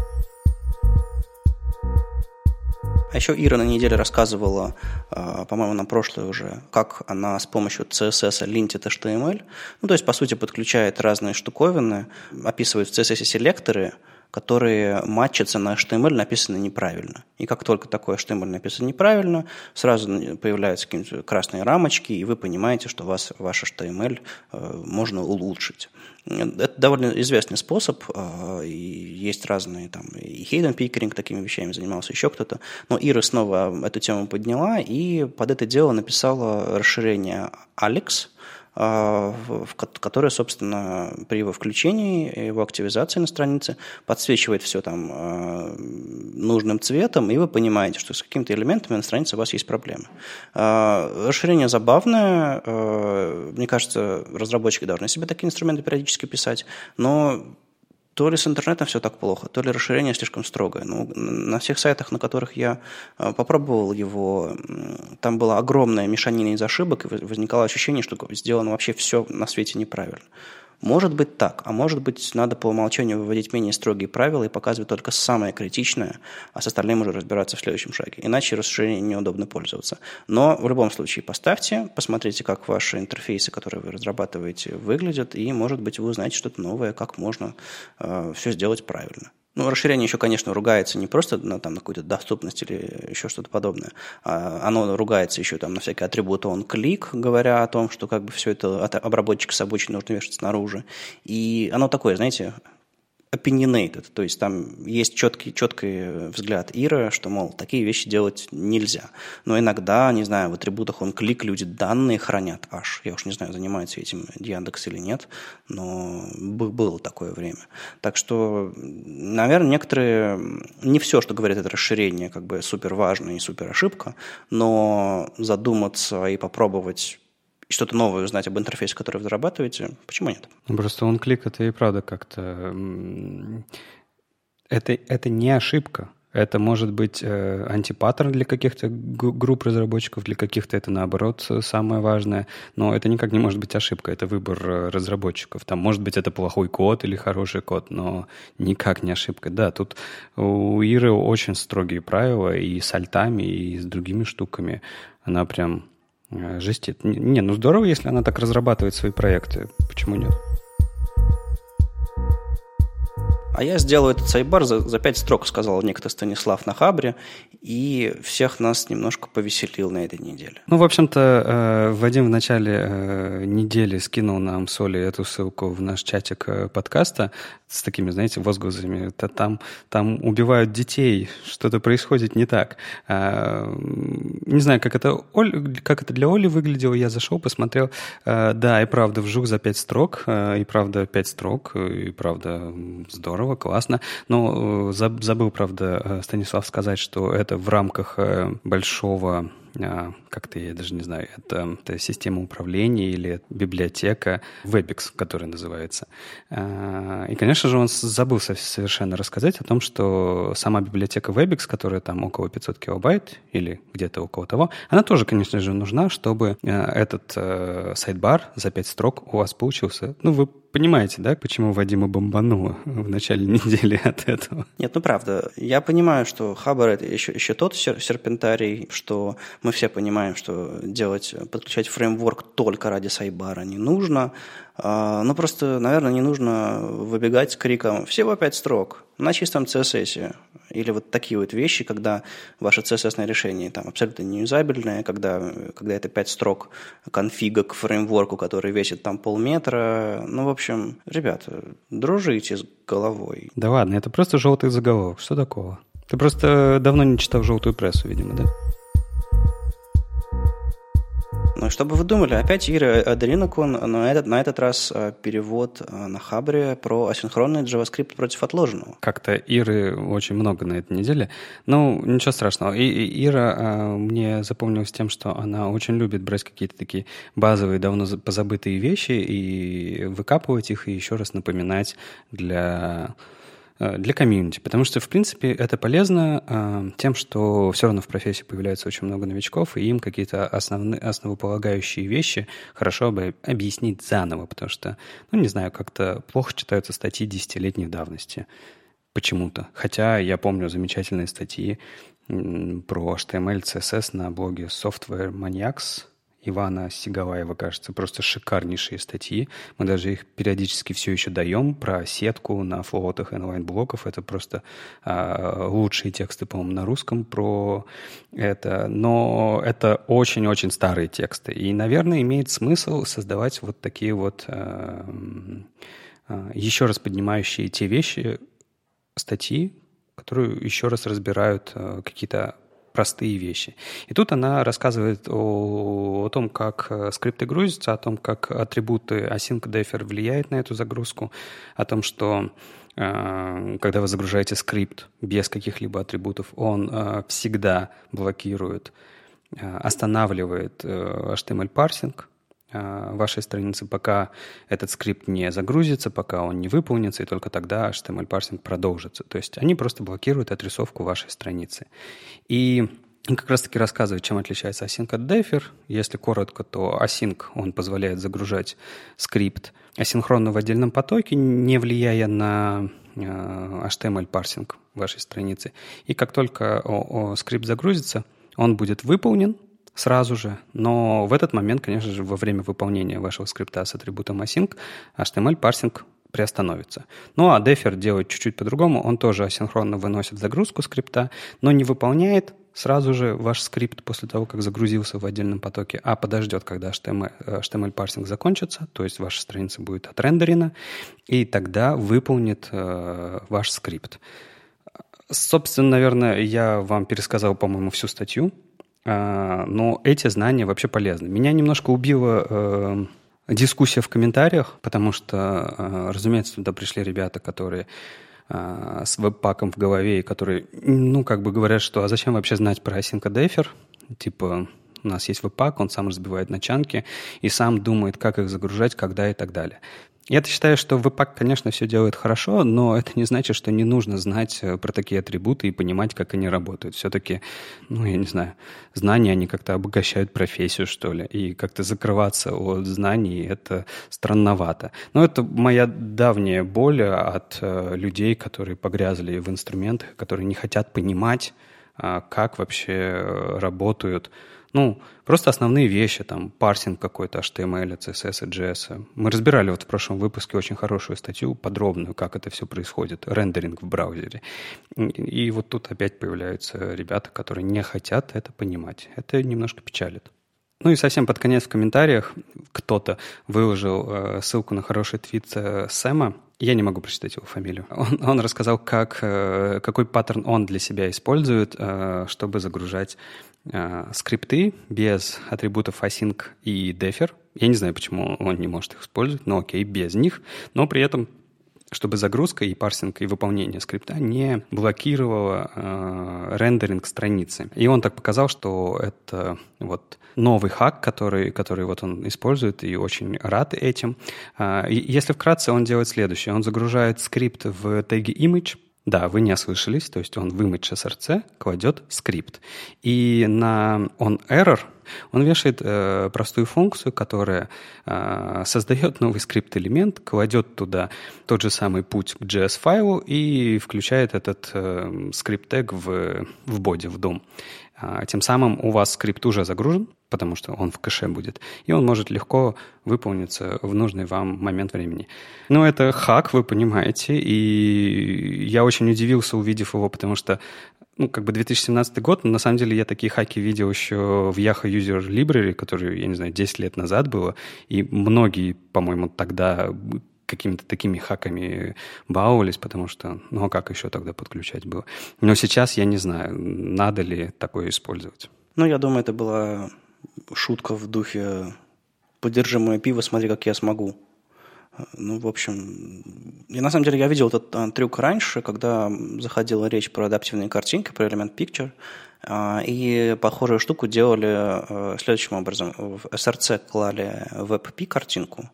Speaker 2: А еще Ира на неделе рассказывала, а, по-моему, на прошлой уже, как она с помощью CSS линтит HTML. Ну, то есть, по сути, подключает разные штуковины, описывает в CSS селекторы, которые матчатся на HTML, написаны неправильно. И как только такое HTML написано неправильно, сразу появляются какие-то красные рамочки, и вы понимаете, что вас ваш HTML э, можно улучшить. Это довольно известный способ, э, и есть разные там, и Хейден Пикеринг такими вещами занимался, еще кто-то. Но Ира снова эту тему подняла и под это дело написала расширение Alex, а, которая, собственно, при его включении, его активизации на странице подсвечивает все там а, нужным цветом, и вы понимаете, что с какими-то элементами на странице у вас есть проблемы. А, расширение забавное. Мне кажется, разработчики должны себе такие инструменты периодически писать, но то ли с интернетом все так плохо, то ли расширение слишком строгое. Ну, на всех сайтах, на которых я э, попробовал его, там была огромная мешанина из ошибок, и возникало ощущение, что сделано вообще все на свете неправильно. Может быть так, а может быть надо по умолчанию выводить менее строгие правила и показывать только самое критичное, а с остальным уже разбираться в следующем шаге. Иначе расширением неудобно пользоваться. Но в любом случае поставьте, посмотрите, как ваши интерфейсы, которые вы разрабатываете, выглядят, и, может быть, вы узнаете что-то новое, как можно э, все сделать правильно. Ну, расширение еще, конечно, ругается не просто на, там, на какую-то доступность или еще что-то подобное. А оно ругается еще там, на всякие атрибуты он клик, говоря о том, что как бы все это от обработчика с обочины нужно вешать снаружи. И оно такое, знаете, opinionated, то есть там есть четкий, четкий взгляд Ира, что, мол, такие вещи делать нельзя. Но иногда, не знаю, в атрибутах он клик, люди данные хранят аж. Я уж не знаю, занимается этим Яндекс или нет, но было такое время. Так что, наверное, некоторые, не все, что говорят это расширение, как бы супер важно и супер ошибка, но задуматься и попробовать что-то новое узнать об интерфейсе, который вы разрабатываете, почему нет?
Speaker 3: Ну, просто он клик это и правда как-то... Это, это не ошибка. Это может быть э, антипаттерн для каких-то групп разработчиков, для каких-то это наоборот самое важное. Но это никак не может быть ошибка, это выбор э, разработчиков. Там может быть это плохой код или хороший код, но никак не ошибка. Да, тут у Иры очень строгие правила и с альтами, и с другими штуками. Она прям жестит. Не, ну здорово, если она так разрабатывает свои проекты. Почему нет?
Speaker 2: А я сделаю этот сайбар за, за 5 строк, сказал некто Станислав на Хабре, и всех нас немножко повеселил на этой неделе.
Speaker 3: Ну, в общем-то, э, Вадим в начале э, недели скинул нам с Олей эту ссылку в наш чатик э, подкаста с такими, знаете, возгласами. Там, там убивают детей, что-то происходит не так. Не знаю, как это, Оль, как это для Оли выглядело. Я зашел, посмотрел. Да, и правда, вжух за пять строк. И правда, пять строк. И правда, здорово, классно. Но забыл, правда, Станислав сказать, что это в рамках большого а, как-то, я даже не знаю, это, это система управления или библиотека Webex, которая называется. И, конечно же, он забыл совершенно рассказать о том, что сама библиотека Webex, которая там около 500 килобайт или где-то около того, она тоже, конечно же, нужна, чтобы этот э, сайт-бар за 5 строк у вас получился. Ну, вы понимаете, да, почему Вадима бомбануло в начале недели от этого?
Speaker 2: Нет, ну правда. Я понимаю, что Хабар это еще, еще тот серпентарий, что мы все понимаем, что делать, подключать фреймворк только ради сайбара не нужно. А, но просто, наверное, не нужно выбегать с криком «всего пять строк» на чистом CSS. Или вот такие вот вещи, когда ваше CSS решение там абсолютно неюзабельное, когда, когда это пять строк конфига к фреймворку, который весит там полметра. Ну, в общем, ребята, дружите с головой.
Speaker 3: Да ладно, это просто желтый заголовок. Что такого? Ты просто давно не читал желтую прессу, видимо, да?
Speaker 2: Ну, чтобы вы думали, опять Ира Адринокун, но этот, на этот раз э, перевод э, на Хабре про асинхронный JavaScript против отложенного.
Speaker 3: Как-то Иры очень много на этой неделе. Ну, ничего страшного. И, и Ира а, мне запомнилась тем, что она очень любит брать какие-то такие базовые, давно позабытые вещи и выкапывать их, и еще раз напоминать для для комьюнити, потому что, в принципе, это полезно э, тем, что все равно в профессии появляется очень много новичков, и им какие-то основные, основополагающие вещи хорошо бы объяснить заново, потому что, ну, не знаю, как-то плохо читаются статьи десятилетней давности почему-то. Хотя я помню замечательные статьи про HTML, CSS на блоге Software Maniacs, Ивана Сигалаева, кажется, просто шикарнейшие статьи. Мы даже их периодически все еще даем про сетку на флотах инлайн-блоков. Это просто э, лучшие тексты, по-моему, на русском про это. Но это очень-очень старые тексты. И, наверное, имеет смысл создавать вот такие вот э, э, еще раз поднимающие те вещи, статьи, которые еще раз разбирают э, какие-то простые вещи. И тут она рассказывает о, о том, как э, скрипты грузятся, о том, как атрибуты async defer влияют на эту загрузку, о том, что э, когда вы загружаете скрипт без каких-либо атрибутов, он э, всегда блокирует, останавливает HTML-парсинг, вашей страницы, пока этот скрипт не загрузится, пока он не выполнится, и только тогда HTML-парсинг продолжится. То есть они просто блокируют отрисовку вашей страницы. И как раз-таки рассказывает, чем отличается async от defer. Если коротко, то async, он позволяет загружать скрипт асинхронно в отдельном потоке, не влияя на HTML-парсинг вашей страницы. И как только скрипт загрузится, он будет выполнен сразу же, но в этот момент, конечно же, во время выполнения вашего скрипта с атрибутом async, HTML-парсинг приостановится. Ну а Defer делает чуть-чуть по-другому. Он тоже асинхронно выносит загрузку скрипта, но не выполняет сразу же ваш скрипт после того, как загрузился в отдельном потоке, а подождет, когда HTML, HTML парсинг закончится, то есть ваша страница будет отрендерена, и тогда выполнит э, ваш скрипт. Собственно, наверное, я вам пересказал, по-моему, всю статью, э, но эти знания вообще полезны. Меня немножко убило... Э, дискуссия в комментариях, потому что, э, разумеется, туда пришли ребята, которые э, с веб-паком в голове, и которые, ну, как бы говорят, что а зачем вообще знать про async? Типа, у нас есть веб-пак, он сам разбивает начанки и сам думает, как их загружать, когда и так далее. Я-то считаю, что Webpack, конечно, все делает хорошо, но это не значит, что не нужно знать э, про такие атрибуты и понимать, как они работают. Все-таки, ну, я не знаю, знания, они как-то обогащают профессию, что ли, и как-то закрываться от знаний – это странновато. Но это моя давняя боль от э, людей, которые погрязли в инструментах, которые не хотят понимать, э, как вообще работают Ну, просто основные вещи, там, парсинг какой-то HTML, CSS JS. Мы разбирали вот в прошлом выпуске очень хорошую статью, подробную, как это все происходит, рендеринг в браузере. И вот тут опять появляются ребята, которые не хотят это понимать. Это немножко печалит. Ну и совсем под конец в комментариях кто-то выложил э, ссылку на хороший твит э, Сэма. Я не могу прочитать его фамилию. Он, он рассказал, как, э, какой паттерн он для себя использует, э, чтобы загружать э, скрипты без атрибутов async и defer. Я не знаю, почему он не может их использовать, но окей, без них. Но при этом чтобы загрузка и парсинг и выполнение скрипта не блокировало э, рендеринг страницы. И он так показал, что это вот новый хак, который, который вот он использует и очень рад этим. Э, если вкратце, он делает следующее. Он загружает скрипт в теге image, да, вы не ослышались, то есть он в image src кладет скрипт. И на on error он вешает э, простую функцию, которая э, создает новый скрипт-элемент, кладет туда тот же самый путь к JS-файлу и включает этот э, скрипт-тег в, в боди, в дом. А, тем самым у вас скрипт уже загружен, потому что он в кэше будет, и он может легко выполниться в нужный вам момент времени. Но это хак, вы понимаете, и я очень удивился, увидев его, потому что ну, как бы 2017 год, но на самом деле я такие хаки видел еще в Yahoo User Library, который, я не знаю, 10 лет назад было, и многие, по-моему, тогда какими-то такими хаками баловались, потому что, ну а как еще тогда подключать было? Но сейчас я не знаю, надо ли такое использовать.
Speaker 2: Ну, я думаю, это была шутка в духе «подержи мое пиво, смотри, как я смогу». Ну, в общем, и на самом деле я видел этот а, трюк раньше, когда заходила речь про адаптивные картинки, про Element Picture, а, и похожую штуку делали а, следующим образом. В SRC клали WebP картинку,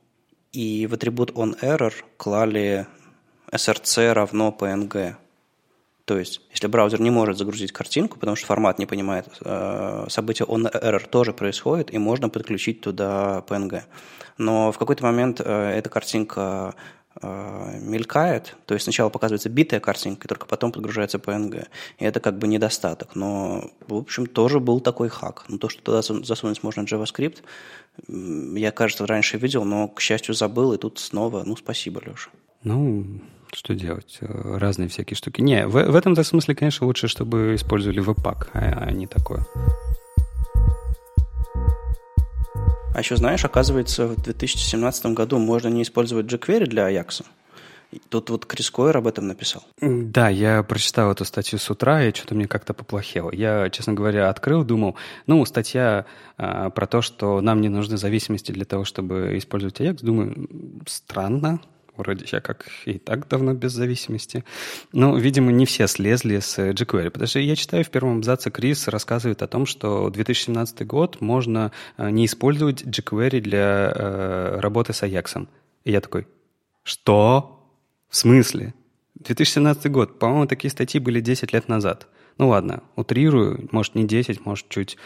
Speaker 2: и в атрибут onError клали src равно png. То есть, если браузер не может загрузить картинку, потому что формат не понимает, э, событие onError тоже происходит, и можно подключить туда PNG. Но в какой-то момент э, эта картинка мелькает, то есть сначала показывается битая картинка, и только потом подгружается PNG. И это как бы недостаток. Но, в общем, тоже был такой хак. Но то, что туда засунуть можно JavaScript, я, кажется, раньше видел, но, к счастью, забыл, и тут снова, ну, спасибо, Леша.
Speaker 3: Ну, что делать? Разные всякие штуки. Не, в, в этом смысле, конечно, лучше, чтобы использовали Webpack, а, а не такое.
Speaker 2: А еще, знаешь, оказывается, в 2017 году можно не использовать jQuery для Ajax. Тут вот Крис Койер об этом написал.
Speaker 3: Да, я прочитал эту статью с утра, и что-то мне как-то поплохело. Я, честно говоря, открыл, думал, ну, статья а, про то, что нам не нужны зависимости для того, чтобы использовать Ajax. Думаю, странно, Вроде я как и так давно без зависимости. Но, видимо, не все слезли с jQuery. Потому что я читаю в первом абзаце, Крис рассказывает о том, что 2017 год можно а, не использовать jQuery для э, работы с Ajax. И я такой, что? В смысле? 2017 год. По-моему, такие статьи были 10 лет назад. Ну ладно, утрирую, может не 10, может чуть э,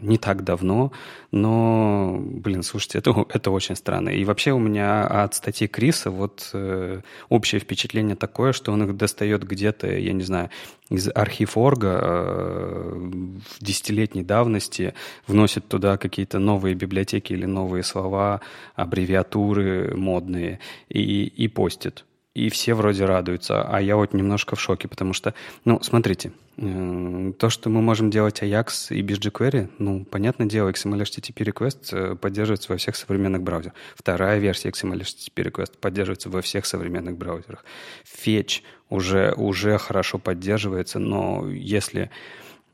Speaker 3: не так давно, но, блин, слушайте, это, это очень странно. И вообще у меня от статьи Криса вот э, общее впечатление такое, что он их достает где-то, я не знаю, из архив Орга э, в десятилетней давности, вносит туда какие-то новые библиотеки или новые слова, аббревиатуры модные и, и постит и все вроде радуются, а я вот немножко в шоке, потому что, ну, смотрите, э, то, что мы можем делать Ajax и без jQuery, ну, понятное дело, XML HTTP request э, поддерживается во всех современных браузерах. Вторая версия XML HTTP request поддерживается во всех современных браузерах. Fetch уже, уже хорошо поддерживается, но если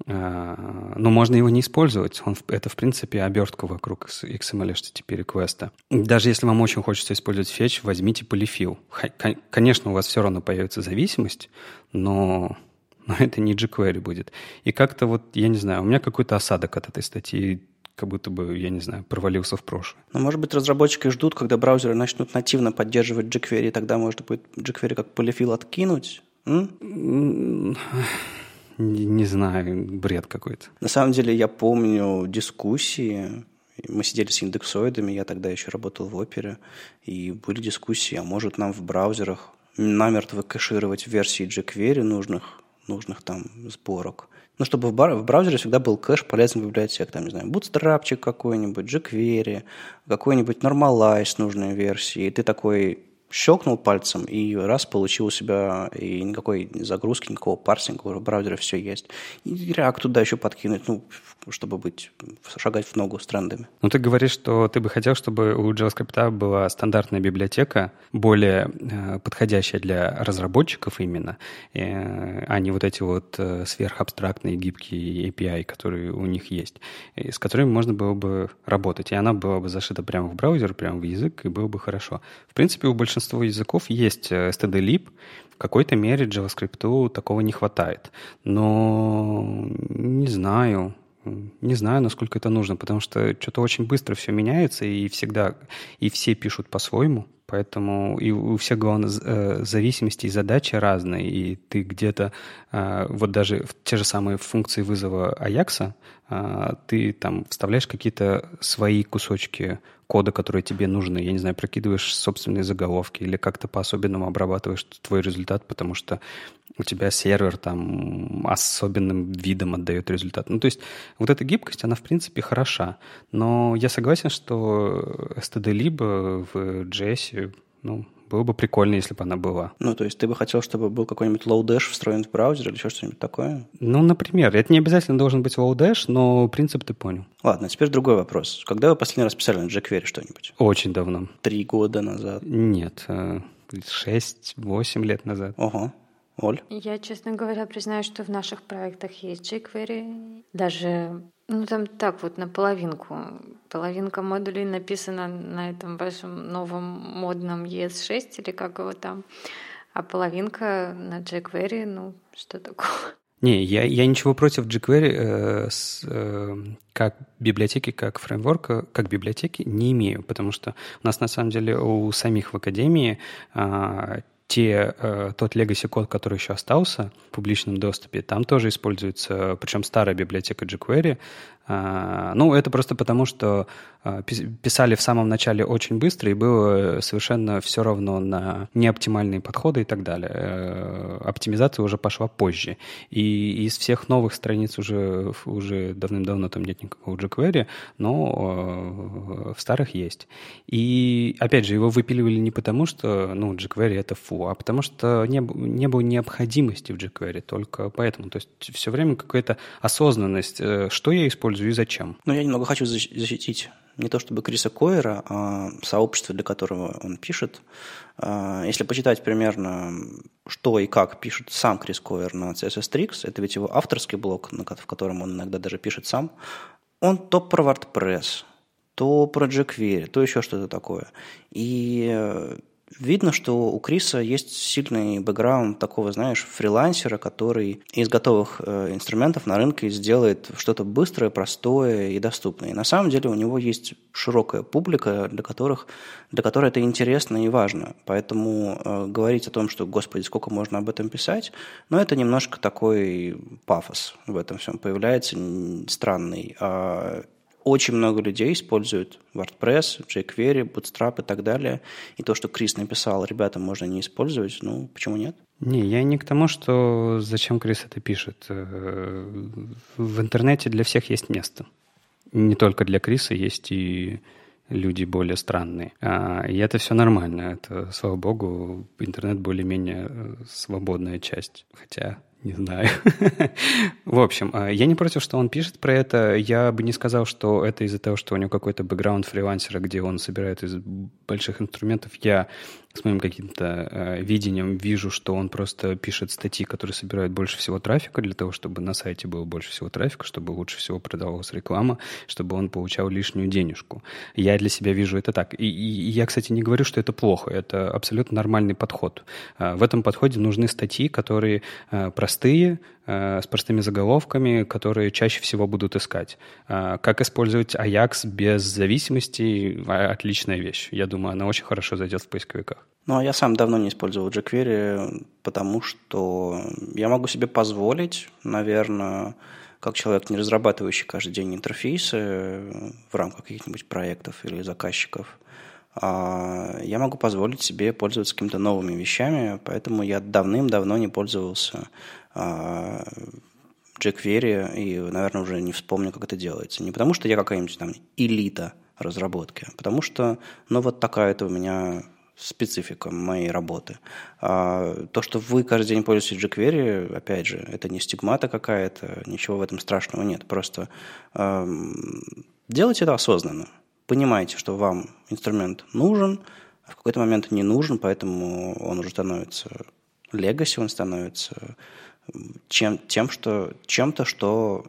Speaker 3: но можно его не использовать. Он, это, в принципе, обертка вокруг XML HTTP реквеста. Даже если вам очень хочется использовать фетч, возьмите полифил. Конечно, у вас все равно появится зависимость, но, но это не jQuery будет. И как-то вот, я не знаю, у меня какой-то осадок от этой статьи как будто бы, я не знаю, провалился в прошлое.
Speaker 2: Ну, может быть, разработчики ждут, когда браузеры начнут нативно поддерживать jQuery, и тогда можно будет jQuery как полифил откинуть? М?
Speaker 3: Не, не знаю, бред какой-то.
Speaker 2: На самом деле я помню дискуссии, мы сидели с индексоидами, я тогда еще работал в опере, и были дискуссии, а может нам в браузерах намертво кэшировать версии jQuery нужных нужных там сборок. Ну, чтобы в, бар, в браузере всегда был кэш полезных библиотек. Там, не знаю, bootstrapчик какой-нибудь, jQuery, какой-нибудь Normalize нужной версии. И ты такой щелкнул пальцем, и раз получил у себя и никакой загрузки, никакого парсинга, в браузере все есть. И React туда еще подкинуть, ну, чтобы быть, шагать в ногу с трендами.
Speaker 3: Ну, ты говоришь, что ты бы хотел, чтобы у JavaScript была стандартная библиотека, более э, подходящая для разработчиков именно, э, а не вот эти вот э, сверхабстрактные гибкие API, которые у них есть, с которыми можно было бы работать. И она была бы зашита прямо в браузер, прямо в язык, и было бы хорошо. В принципе, у большинства языков есть std-lib, в какой-то мере JavaScript такого не хватает. Но не знаю, не знаю, насколько это нужно, потому что что-то очень быстро все меняется, и всегда, и все пишут по-своему, поэтому и у всех, главное, э, зависимости и задачи разные, и ты где-то, э, вот даже в те же самые функции вызова Аякса, э, ты там вставляешь какие-то свои кусочки кода, которые тебе нужны. Я не знаю, прокидываешь собственные заголовки или как-то по-особенному обрабатываешь твой результат, потому что у тебя сервер там особенным видом отдает результат. Ну, то есть вот эта гибкость, она, в принципе, хороша. Но я согласен, что std либо в JS, ну, было бы прикольно, если бы она была.
Speaker 2: Ну, то есть ты бы хотел, чтобы был какой-нибудь low-dash встроен в браузер или еще что-нибудь такое?
Speaker 3: Ну, например. Это не обязательно должен быть low-dash, но принцип ты понял.
Speaker 2: Ладно, теперь другой вопрос. Когда вы последний раз писали на jQuery что-нибудь?
Speaker 3: Очень давно.
Speaker 2: Три года назад?
Speaker 3: Нет, э, шесть-восемь лет назад.
Speaker 2: Ого. Оль?
Speaker 1: Я, честно говоря, признаю, что в наших проектах есть jQuery. Даже, ну там так вот, на половинку. Половинка модулей написана на этом вашем новом модном ES6 или как его там. А половинка на jQuery, ну, что такое?
Speaker 3: Не, я, я ничего против jQuery э, с, э, как библиотеки, как фреймворка, как библиотеки не имею, потому что у нас на самом деле у самих в Академии э, те, э, тот legacy код, который еще остался в публичном доступе, там тоже используется, причем старая библиотека jQuery, ну, это просто потому, что а, писали в самом начале очень быстро, и было совершенно все равно на неоптимальные подходы и так далее. Э, оптимизация уже пошла позже. И из всех новых страниц уже, уже давным-давно там нет никакого jQuery, но э, в старых есть. И, опять же, его выпиливали не потому, что ну, jQuery — это фу, а потому что не, не было необходимости в jQuery, только поэтому. То есть все время какая-то осознанность, э, что я использую, использую и зачем?
Speaker 2: Ну, я немного хочу защитить не то чтобы Криса Койера, а сообщество, для которого он пишет. А, если почитать примерно, что и как пишет сам Крис Койер на CSS Tricks, это ведь его авторский блог, в котором он иногда даже пишет сам, он то про WordPress, то про jQuery, то еще что-то такое. И Видно, что у Криса есть сильный бэкграунд такого, знаешь, фрилансера, который из готовых э, инструментов на рынке сделает что-то быстрое, простое и доступное. И на самом деле у него есть широкая публика, для, которых, для которой это интересно и важно. Поэтому э, говорить о том, что, господи, сколько можно об этом писать, но ну, это немножко такой пафос в этом всем появляется, странный. А очень много людей используют WordPress, jQuery, Bootstrap и так далее. И то, что Крис написал, ребята, можно не использовать, ну, почему нет?
Speaker 3: Не, я не к тому, что зачем Крис это пишет. Э, в интернете для всех есть место. Не только для Криса, есть и люди более странные. А, и это все нормально. Это, слава богу, интернет более-менее э, свободная часть. Хотя не знаю. в общем, а, я не против, что он пишет про это. Я бы не сказал, что это из-за того, что у него какой-то бэкграунд фрилансера, где он собирает из больших инструментов. Я с моим каким-то э, видением вижу, что он просто пишет статьи, которые собирают больше всего трафика для того, чтобы на сайте было больше всего трафика, чтобы лучше всего продавалась реклама, чтобы он получал лишнюю денежку. Я для себя вижу это так. И, и, я, кстати, не говорю, что это плохо. Это абсолютно нормальный подход. Э, в этом подходе нужны статьи, которые э, простые, с простыми заголовками, которые чаще всего будут искать. Э, как использовать Ajax без зависимости – отличная вещь. Я думаю, она очень хорошо зайдет в поисковиках.
Speaker 2: Ну, а я сам давно не использовал jQuery, потому что я могу себе позволить, наверное, как человек, не разрабатывающий каждый день интерфейсы в рамках каких-нибудь проектов или заказчиков, я могу позволить себе пользоваться какими-то новыми вещами, поэтому я давным-давно не пользовался а, jQuery и, наверное, уже не вспомню, как это делается. Не потому, что я какая-нибудь там элита разработки, а потому что, ну, вот такая-то у меня специфика моей работы. А то, что вы каждый день пользуетесь jQuery, опять же, это не стигмата какая-то, ничего в этом страшного нет. Просто э, делайте это осознанно. Понимаете, что вам инструмент нужен, а в какой-то момент не нужен, поэтому он уже становится legacy, он становится чем, тем, что, чем-то, что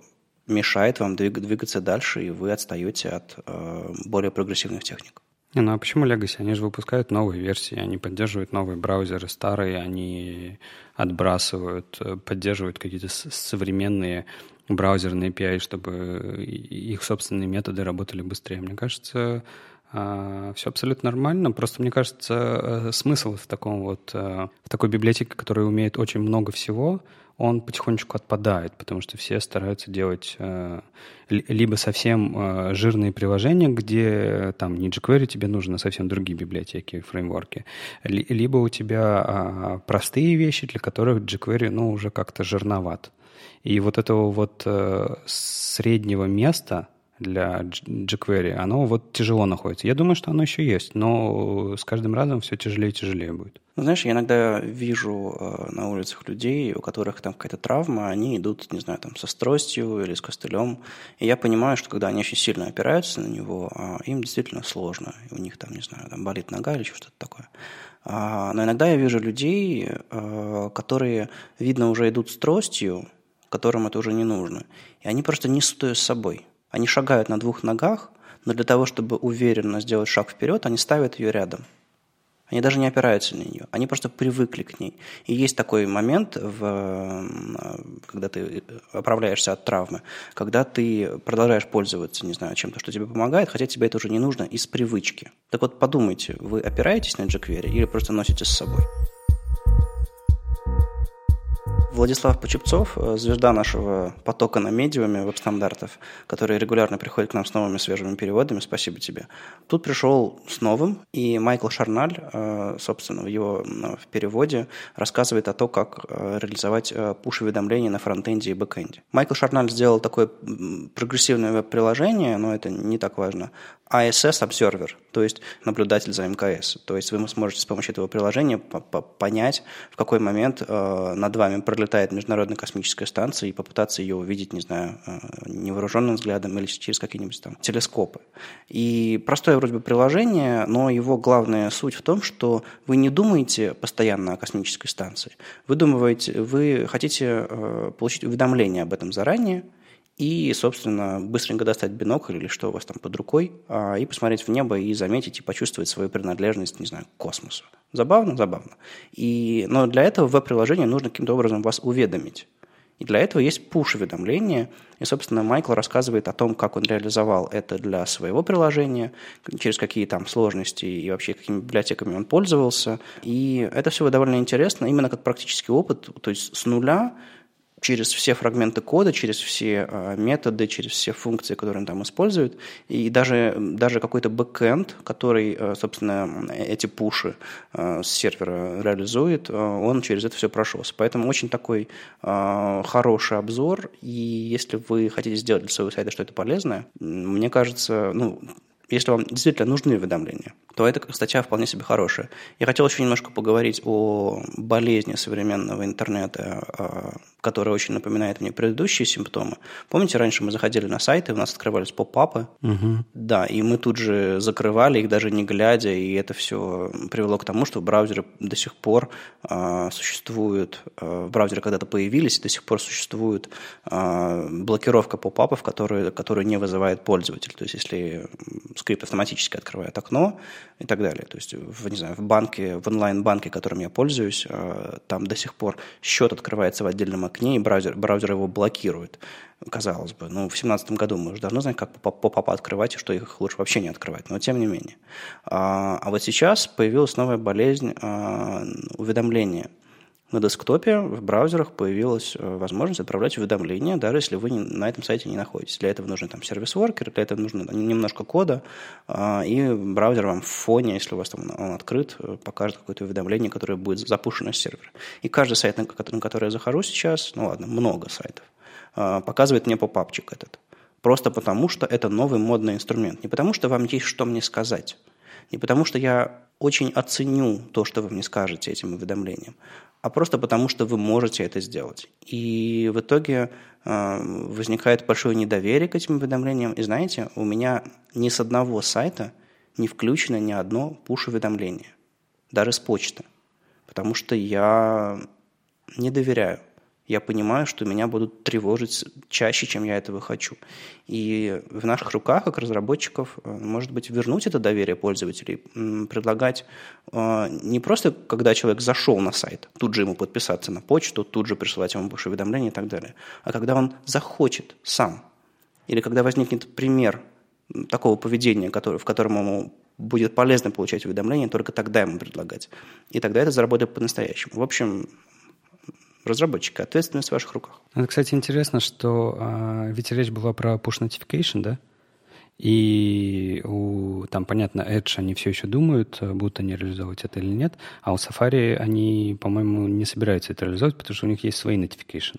Speaker 2: мешает вам двигаться дальше, и вы отстаете от э, более прогрессивных техник.
Speaker 3: Не, ну а почему Legacy? Они же выпускают новые версии, они поддерживают новые браузеры, старые они отбрасывают, э, поддерживают какие-то современные браузерные API, чтобы их собственные методы работали быстрее. Мне кажется, а, все абсолютно нормально. Просто мне кажется, э, смысл в таком вот э, в такой библиотеке, которая умеет очень много всего, он потихонечку отпадает, потому что все стараются делать э, либо совсем жирные приложения, где там не jQuery тебе нужно, а совсем другие библиотеки, фреймворки, либо у тебя э, простые вещи, для которых jQuery, ну, уже как-то жирноват. И вот этого вот э, среднего места, для jQuery, оно вот тяжело находится. Я думаю, что оно еще есть, но с каждым разом все тяжелее и тяжелее будет.
Speaker 2: Ну, знаешь, я иногда вижу э, на улицах людей, у которых там какая-то травма, они идут, не знаю, там со стростью или с костылем, и я понимаю, что когда они очень сильно опираются на него, э, им действительно сложно, у них там, не знаю, там болит нога или что-то такое. А, но иногда я вижу людей, э, которые, видно, уже идут с тростью, которым это уже не нужно, и они просто несут ее с собой – они шагают на двух ногах, но для того, чтобы уверенно сделать шаг вперед, они ставят ее рядом. Они даже не опираются на нее, они просто привыкли к ней. И есть такой момент, в, когда ты оправляешься от травмы, когда ты продолжаешь пользоваться, не знаю, чем-то, что тебе помогает, хотя тебе это уже не нужно из привычки. Так вот, подумайте, вы опираетесь на jQuery или просто носите с собой? Владислав Почепцов, э, звезда нашего потока на Medium е веб-стандартов, который регулярно приходит к нам с новыми свежими переводами. Спасибо тебе. Тут пришел с новым, и Майкл Шарналь, э, собственно, в его в переводе рассказывает о том, как э, реализовать пуш-уведомления на фронтенде и бэкенде. Майкл Шарналь сделал такое прогрессивное веб-приложение, но это не так важно, ISS Observer, то есть наблюдатель за МКС. То есть вы сможете с помощью этого приложения понять, в какой момент э, над вами пролетает Международная космическая станция и попытаться ее увидеть, не знаю, э, невооруженным взглядом или через какие-нибудь там телескопы. И простое вроде бы приложение, но его главная суть в том, что вы не думаете постоянно о космической станции. Вы думаете, вы хотите э, получить уведомление об этом заранее, и, собственно, быстренько достать бинокль или что у вас там под рукой, а, и посмотреть в небо и заметить и почувствовать свою принадлежность, не знаю, к космосу. Забавно? Забавно. И, но для этого веб-приложение нужно каким-то образом вас уведомить. И для этого есть пуш-уведомления. И, собственно, Майкл рассказывает о том, как он реализовал это для своего приложения, через какие там сложности и вообще какими библиотеками он пользовался. И это все довольно интересно, именно как практический опыт, то есть с нуля через все фрагменты кода, через все э, методы, через все функции, которые он там использует, и даже, даже какой-то бэкэнд, который, э, собственно, эти пуши э, с сервера реализует, он через это все прошелся. Поэтому очень такой хороший обзор, и если вы хотите сделать для своего сайта что-то полезное, мне кажется, ну, если вам действительно нужны уведомления, то эта статья вполне себе хорошая. Я хотел еще немножко поговорить о болезни современного интернета, а, которая очень напоминает мне предыдущие симптомы. Помните, раньше мы заходили на сайты, у нас открывались поп-апы, угу. да, и мы тут же закрывали их даже не глядя, и это все привело к тому, что в браузере до сих пор э, существует, э, в браузере когда-то появились, до сих пор существует э, блокировка поп-апов, которые, которые не вызывает пользователь. То есть, если скрипт автоматически открывает окно, и так далее. То есть, в, не знаю, в банке, в онлайн-банке, которым я пользуюсь, э, там до сих пор счет открывается в отдельном окне, и браузер, браузер его блокирует. Казалось бы, ну, в 2017 году мы уже давно знаем, как поп-апы открывать, и что их лучше вообще не открывать, но тем не менее. А, а вот сейчас появилась новая болезнь а, уведомления. На десктопе в браузерах появилась э, возможность отправлять уведомления, даже если вы на этом сайте не находитесь. Для этого нужен там сервис-воркер, для этого нужно немножко кода, а, и браузер вам в фоне, если у вас там он открыт, э, покажет какое-то уведомление, которое будет запущено с сервера. И каждый сайт, на который, я захожу сейчас, ну ладно, много сайтов, а, показывает мне попапчик этот. Просто потому, что это новый модный инструмент. Не потому, что вам есть что мне сказать. Не потому, что я очень оценю то, что вы мне скажете этим уведомлением, а просто потому, что вы можете это сделать. И в итоге э, возникает большое недоверие к этим уведомлениям. И знаете, у меня ни с одного сайта не включено ни одно пуш-уведомление, даже с почты, потому что я не доверяю я понимаю, что меня будут тревожить чаще, чем я этого хочу. И в наших руках, как разработчиков, э, может быть, вернуть это доверие пользователей, предлагать э, не просто, когда человек зашел на сайт, тут же ему подписаться на почту, тут же присылать ему больше уведомлений и так далее, а когда он захочет сам, или когда возникнет пример такого поведения, который, в котором ему будет полезно получать уведомления, только тогда ему предлагать. И тогда это заработает по-настоящему. В общем, разработчика. Ответственность в ваших руках.
Speaker 3: Это, кстати, интересно, что а, ведь речь была про push notification, да? И у, там, понятно, Edge они все еще думают, будут они реализовывать это или нет, а у Safari они, по-моему, не собираются это реализовать, потому что у них есть свои notification.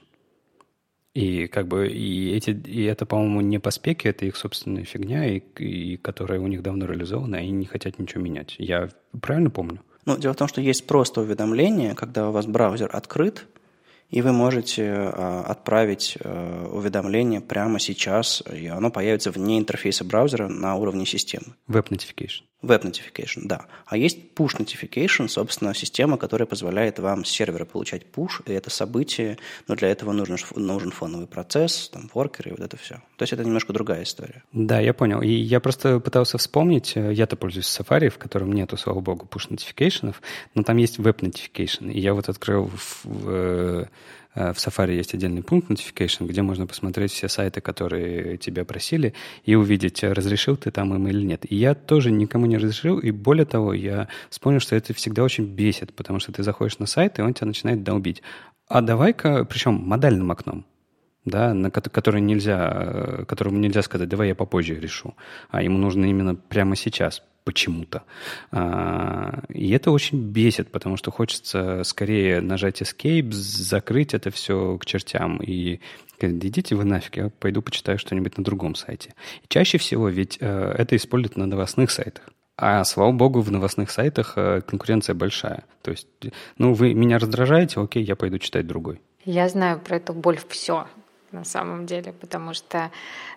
Speaker 3: И как бы и эти и это, по-моему, не по спеке, это их собственная фигня, и, и которая у них давно реализована, и они не хотят ничего менять. Я правильно помню?
Speaker 2: Ну, дело в том, что есть просто уведомление, когда у вас браузер открыт, и вы можете э, отправить э, уведомление прямо сейчас, и оно появится вне интерфейса браузера на уровне системы.
Speaker 3: Web Notification.
Speaker 2: Web Notification, да. А есть Push Notification, собственно, система, которая позволяет вам с сервера получать push, и это событие, но для этого нужен, нужен фоновый процесс, там, воркер и вот это все. То есть это немножко другая история.
Speaker 3: Да, я понял. И я просто пытался вспомнить, э, я-то пользуюсь Safari, в котором нету, слава богу, push notification, но там есть Web Notification. И я вот открыл в, в в Safari есть отдельный пункт Notification, где можно посмотреть все сайты, которые тебя просили, и увидеть, разрешил ты там им или нет. И я тоже никому не разрешил, и более того, я вспомнил, что это всегда очень бесит, потому что ты заходишь на сайт, и он тебя начинает долбить. А давай-ка, причем модальным окном, да, на который нельзя, э, которому нельзя сказать, давай я попозже решу, а ему нужно именно прямо сейчас почему-то. А, и это очень бесит, потому что хочется скорее нажать Escape, закрыть это все к чертям и идите вы нафиг, я пойду почитаю что-нибудь на другом сайте. И чаще всего ведь э, это используют на новостных сайтах. А слава богу, в новостных сайтах э, конкуренция большая. То есть, ну, вы меня раздражаете, окей, я пойду читать другой.
Speaker 1: Я знаю про эту боль все на самом деле, потому что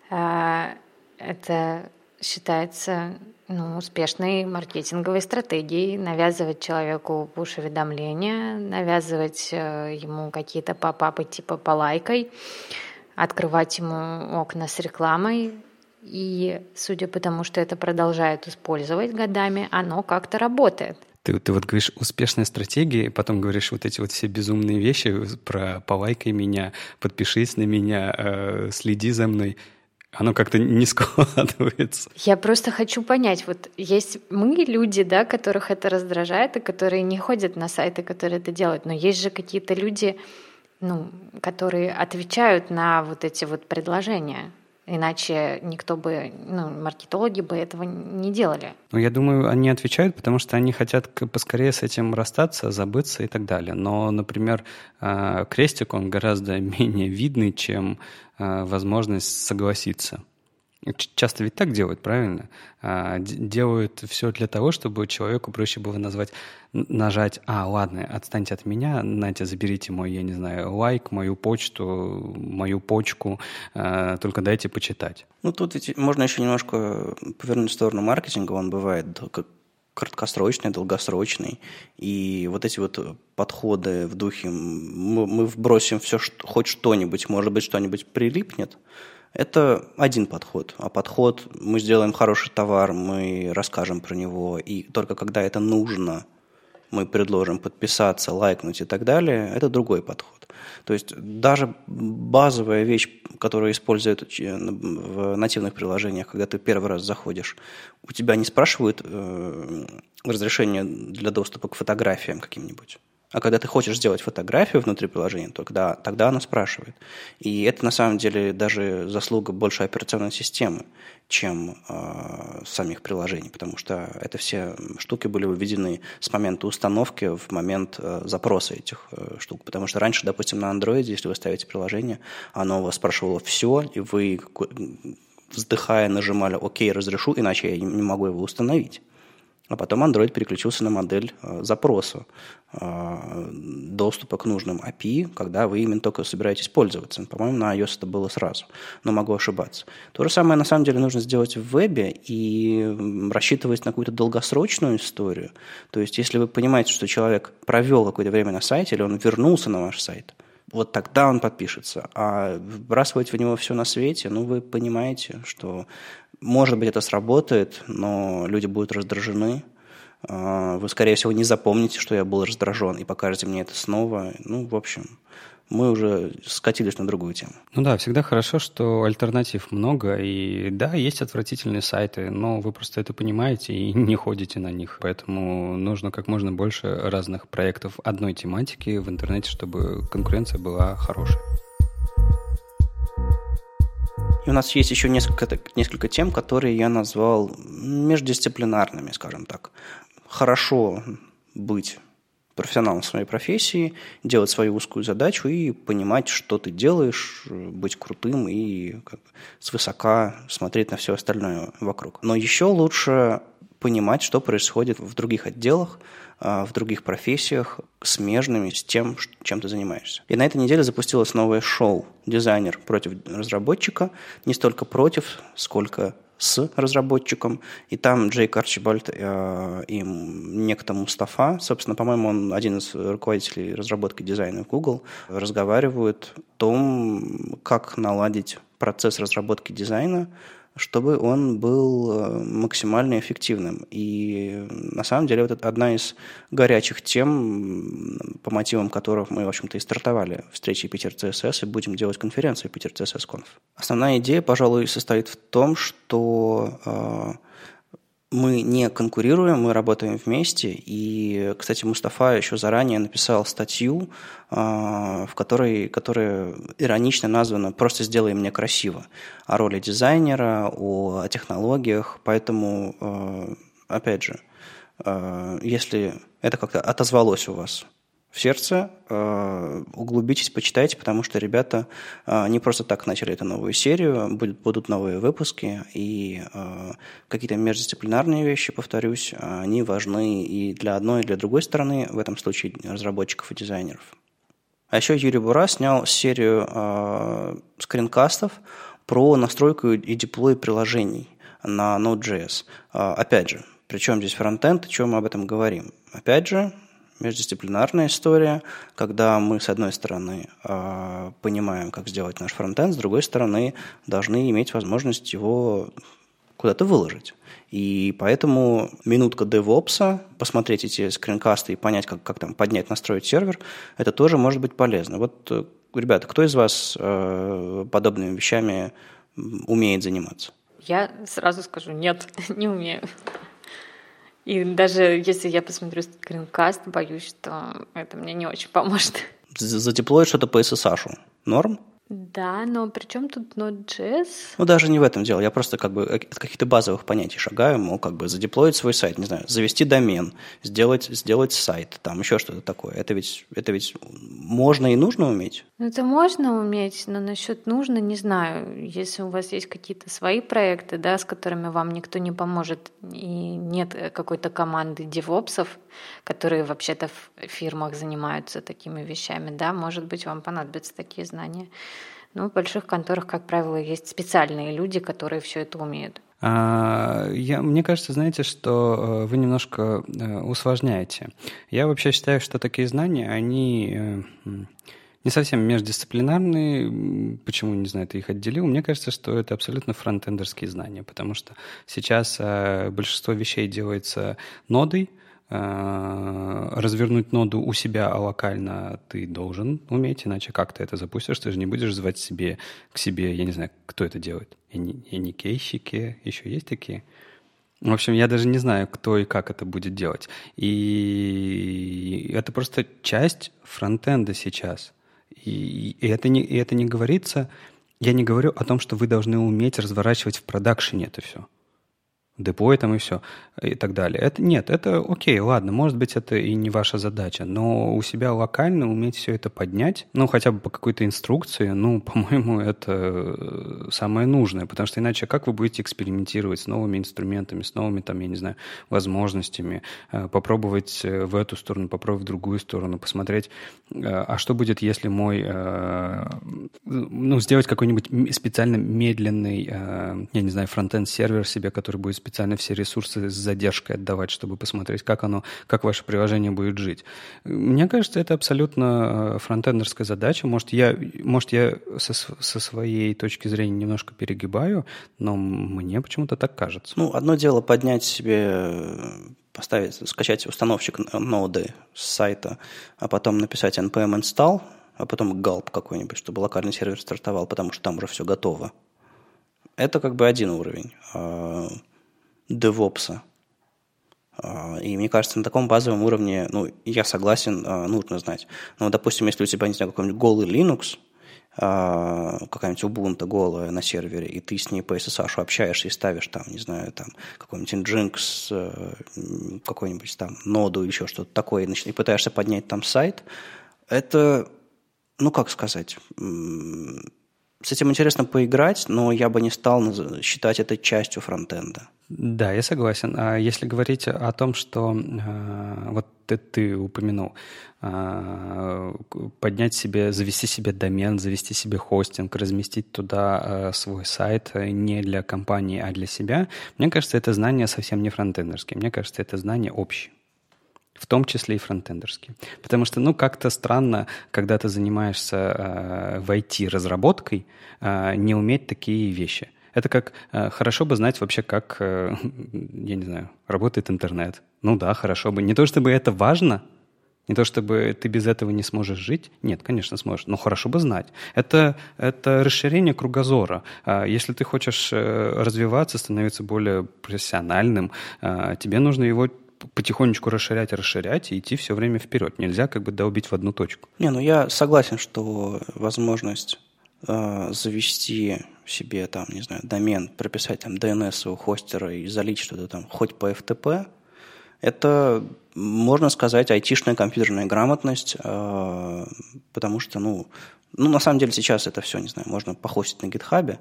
Speaker 1: э, это считается ну, успешной маркетинговой стратегией навязывать человеку пуш-уведомления, навязывать э, ему какие-то попапы типа полайкой, открывать ему окна с рекламой. И судя по тому, что это продолжают использовать годами, оно как-то работает.
Speaker 3: Ты, ты вот говоришь успешная стратегия, потом говоришь вот эти вот все безумные вещи про полайкай меня, подпишись на меня, э, следи за мной оно как-то не складывается.
Speaker 1: Я просто хочу понять, вот есть мы люди, да, которых это раздражает, и которые не ходят на сайты, которые это делают, но есть же какие-то люди, ну, которые отвечают на вот эти вот предложения. Иначе никто бы, ну, маркетологи бы этого не делали.
Speaker 3: Ну, я думаю, они отвечают, потому что они хотят поскорее с этим расстаться, забыться и так далее. Но, например, а, крестик, он гораздо менее видный, чем а, возможность согласиться. Часто ведь так делают, правильно? А, делают все для того, чтобы человеку проще было назвать, нажать, а, ладно, отстаньте от меня, Натя, заберите мой, я не знаю, лайк, мою почту, мою почку, а, только дайте почитать.
Speaker 2: Ну, тут ведь можно еще немножко повернуть в сторону маркетинга, он бывает как краткосрочный, долгосрочный. И вот эти вот подходы в духе мы, мы вбросим все, что, хоть что-нибудь, может быть, что-нибудь прилипнет – это один подход. А подход, мы сделаем хороший товар, мы расскажем про него, и только когда это нужно, мы предложим подписаться, лайкнуть и так далее, это другой подход. То есть даже базовая вещь, которую используют в нативных приложениях, когда ты первый раз заходишь, у тебя не спрашивают э, разрешение для доступа к фотографиям каким-нибудь. А когда ты хочешь сделать фотографию внутри приложения, то тогда, тогда она спрашивает. И это на самом деле даже заслуга больше операционной системы, чем э, самих приложений, потому что это все штуки были выведены с момента установки в момент э, запроса этих э, штук. Потому что раньше, допустим, на Android, если вы ставите приложение, оно у вас спрашивало все, и вы вздыхая нажимали «Ок, разрешу, иначе я не могу его установить». А потом Android переключился на модель э, запроса э, доступа к нужным API, когда вы именно только собираетесь пользоваться. По-моему, на iOS это было сразу, но могу ошибаться. То же самое на самом деле нужно сделать в вебе и рассчитывать на какую-то долгосрочную историю. То есть, если вы понимаете, что человек провел какое-то время на сайте или он вернулся на ваш сайт, вот тогда он подпишется. А вбрасывать в него все на свете, ну, вы понимаете, что может быть, это сработает, но люди будут раздражены. А, вы, скорее всего, не запомните, что я был раздражен, и покажете мне это снова. Ну, в общем, мы уже скатились на другую тему.
Speaker 3: Ну да, всегда хорошо, что альтернатив много, и да, есть отвратительные сайты, но вы просто это понимаете и не ходите на них. Поэтому нужно как можно больше разных проектов одной тематики в интернете, чтобы конкуренция была хорошей.
Speaker 2: И у нас есть еще несколько, несколько тем, которые я назвал междисциплинарными, скажем так. Хорошо быть профессионалом в своей профессии, делать свою узкую задачу и понимать, что ты делаешь, быть крутым и как свысока смотреть на все остальное вокруг. Но еще лучше понимать, что происходит в других отделах, в других профессиях, смежными с тем, чем ты занимаешься. И на этой неделе запустилось новое шоу «Дизайнер против разработчика». Не столько против, сколько с разработчиком, и там Джейк Арчибальд э, и некто Мустафа, собственно, по-моему, он один из руководителей разработки дизайна в Google, разговаривают о том, как наладить процесс разработки дизайна чтобы он был э, максимально эффективным. И на самом деле вот это одна из горячих тем, по мотивам которых мы, в общем-то, и стартовали встречи Питер CSS и будем делать конференцию Питер CSS Conf. Основная идея, пожалуй, состоит в том, что э, мы не конкурируем, мы работаем вместе. И, кстати, Мустафа еще заранее написал статью, а, в которой, которая иронично названа «Просто сделай мне красиво» о роли дизайнера, о технологиях. Поэтому, а, опять же, а, если это как-то отозвалось у вас в сердце, э, углубитесь, почитайте, потому что ребята э, не просто так начали эту новую серию, будут, будут новые выпуски, и э, какие-то междисциплинарные вещи, повторюсь, они важны и для одной, и для другой стороны, в этом случае разработчиков и дизайнеров. А еще Юрий Бура снял серию скринкастов про настройку и деплой приложений на Node.js. Опять же, причем здесь фронтенд, о чем мы об этом говорим? Опять же, междисциплинарная история, когда мы, с одной стороны, а, понимаем, как сделать наш фронтенд, с другой стороны, должны иметь возможность его куда-то выложить. И поэтому минутка DevOps, посмотреть эти скринкасты и понять, как, как там поднять, настроить сервер, это тоже может быть полезно. Вот, э, ребята, кто из вас э, подобными вещами умеет заниматься?
Speaker 1: Я сразу скажу, нет, не умею. И даже если я посмотрю скринкаст, боюсь, что это мне не очень поможет.
Speaker 2: Задеплоить что-то по SSH. Норм?
Speaker 1: Да, но при чем тут Node.js?
Speaker 2: Ну, даже не в этом дело. Я просто как бы от каких-то базовых понятий шагаю, мол, как бы задеплоить свой сайт, не знаю, завести домен, сделать, сделать сайт, там еще что-то такое. Это ведь, это ведь можно и нужно уметь?
Speaker 1: Ну, это можно уметь, но насчет нужно, не знаю. Если у вас есть какие-то свои проекты, да, с которыми вам никто не поможет, и нет какой-то команды девопсов, которые вообще-то в фирмах занимаются такими вещами, да, может быть, вам понадобятся такие знания. Но в больших конторах, как правило, есть специальные люди, которые все это умеют.
Speaker 3: А, я, мне кажется, знаете, что э, вы немножко э, усложняете. Я вообще считаю, что такие знания, они э, не совсем междисциплинарные. Почему, не знаю, ты их отделил? Мне кажется, что это абсолютно фронтендерские знания, потому что сейчас большинство вещей делается нодой, развернуть ноду у себя локально ты должен уметь, иначе как ты это запустишь? Ты же не будешь звать себе к себе, я не знаю, кто это делает. Эникейщики, еще есть такие? В общем, я даже не знаю, кто и как это будет делать. И это просто часть фронтенда сейчас. И, и, это не, и это не говорится... Я не говорю о том, что вы должны уметь разворачивать в продакшене это все депой там и все, и так далее. Это, нет, это окей, ладно, может быть, это и не ваша задача, но у себя локально уметь все это поднять, ну, хотя бы по какой-то инструкции, ну, по-моему, это э, самое нужное, потому что иначе как вы будете экспериментировать с новыми инструментами, с новыми, там, я не знаю, возможностями, э, попробовать э, в эту сторону, попробовать в другую сторону, посмотреть, а что будет, если мой, ну, сделать какой-нибудь специально медленный, я не знаю, фронтенд сервер себе, который будет специально все ресурсы с задержкой отдавать, чтобы посмотреть, как оно, как ваше приложение будет жить. Мне кажется, это абсолютно э, фронтендерская задача. Может, я, может, я со, со своей точки зрения немножко перегибаю, но мне почему-то так кажется.
Speaker 2: Ну, одно дело поднять себе поставить, скачать установщик ноды с сайта, а потом написать npm install, а потом gulp какой-нибудь, чтобы локальный сервер стартовал, потому что там уже все готово. Это как бы один уровень. DevOps. А, и мне кажется, на таком базовом уровне, ну, я согласен, а, нужно знать. Но, допустим, если у тебя, не знаю, какой-нибудь голый Linux, а, какая-нибудь Ubuntu голая на сервере, и ты с ней по SSH общаешься и ставишь там, не знаю, там какой-нибудь Nginx, э, какой-нибудь там ноду еще что-то такое, и пытаешься поднять там сайт, это, ну, как сказать, с этим интересно поиграть, но я бы не стал считать это частью фронтенда.
Speaker 3: Да, я согласен. А если говорить о том, что э, вот ты, ты упомянул, э, поднять себе, завести себе домен, завести себе хостинг, разместить туда э, свой сайт не для компании, а для себя, мне кажется, это знание совсем не фронтендерские. Мне кажется, это знание общее в том числе и фронтендерские. Потому что, ну, как-то странно, когда ты занимаешься э, в IT-разработкой, э, не уметь такие вещи. Это как э, хорошо бы знать вообще, как, э, я не знаю, работает интернет. Ну да, хорошо бы. Не то чтобы это важно, не то чтобы ты без этого не сможешь жить. Нет, конечно, сможешь, но хорошо бы знать. Это, это расширение кругозора. А если ты хочешь э, развиваться, становиться более профессиональным, э, тебе нужно его потихонечку расширять, расширять и идти все время вперед. Нельзя как бы долбить в одну точку.
Speaker 2: Не, ну я согласен, что возможность э, завести себе там, не знаю, домен, прописать там DNS у хостера и залить что-то там хоть по FTP, это, можно сказать, айтишная компьютерная грамотность, э, потому что, ну, ну, на самом деле сейчас это все, не знаю, можно похостить на гитхабе,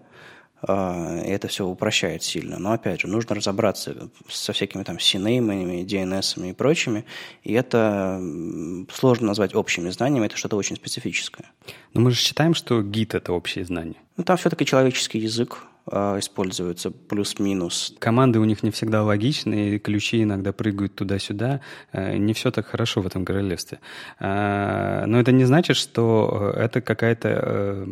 Speaker 2: и это все упрощает сильно. Но, опять же, нужно разобраться со всякими там CNAME, DNS и прочими, и это сложно назвать общими знаниями, это что-то очень специфическое.
Speaker 3: Но мы же считаем, что Git — это общие знания.
Speaker 2: Ну, там все-таки человеческий язык, а, используется плюс-минус.
Speaker 3: Команды у них не всегда логичны, и ключи иногда прыгают туда-сюда. Э, не все так хорошо в этом королевстве. А, но это не значит, что это какая-то э,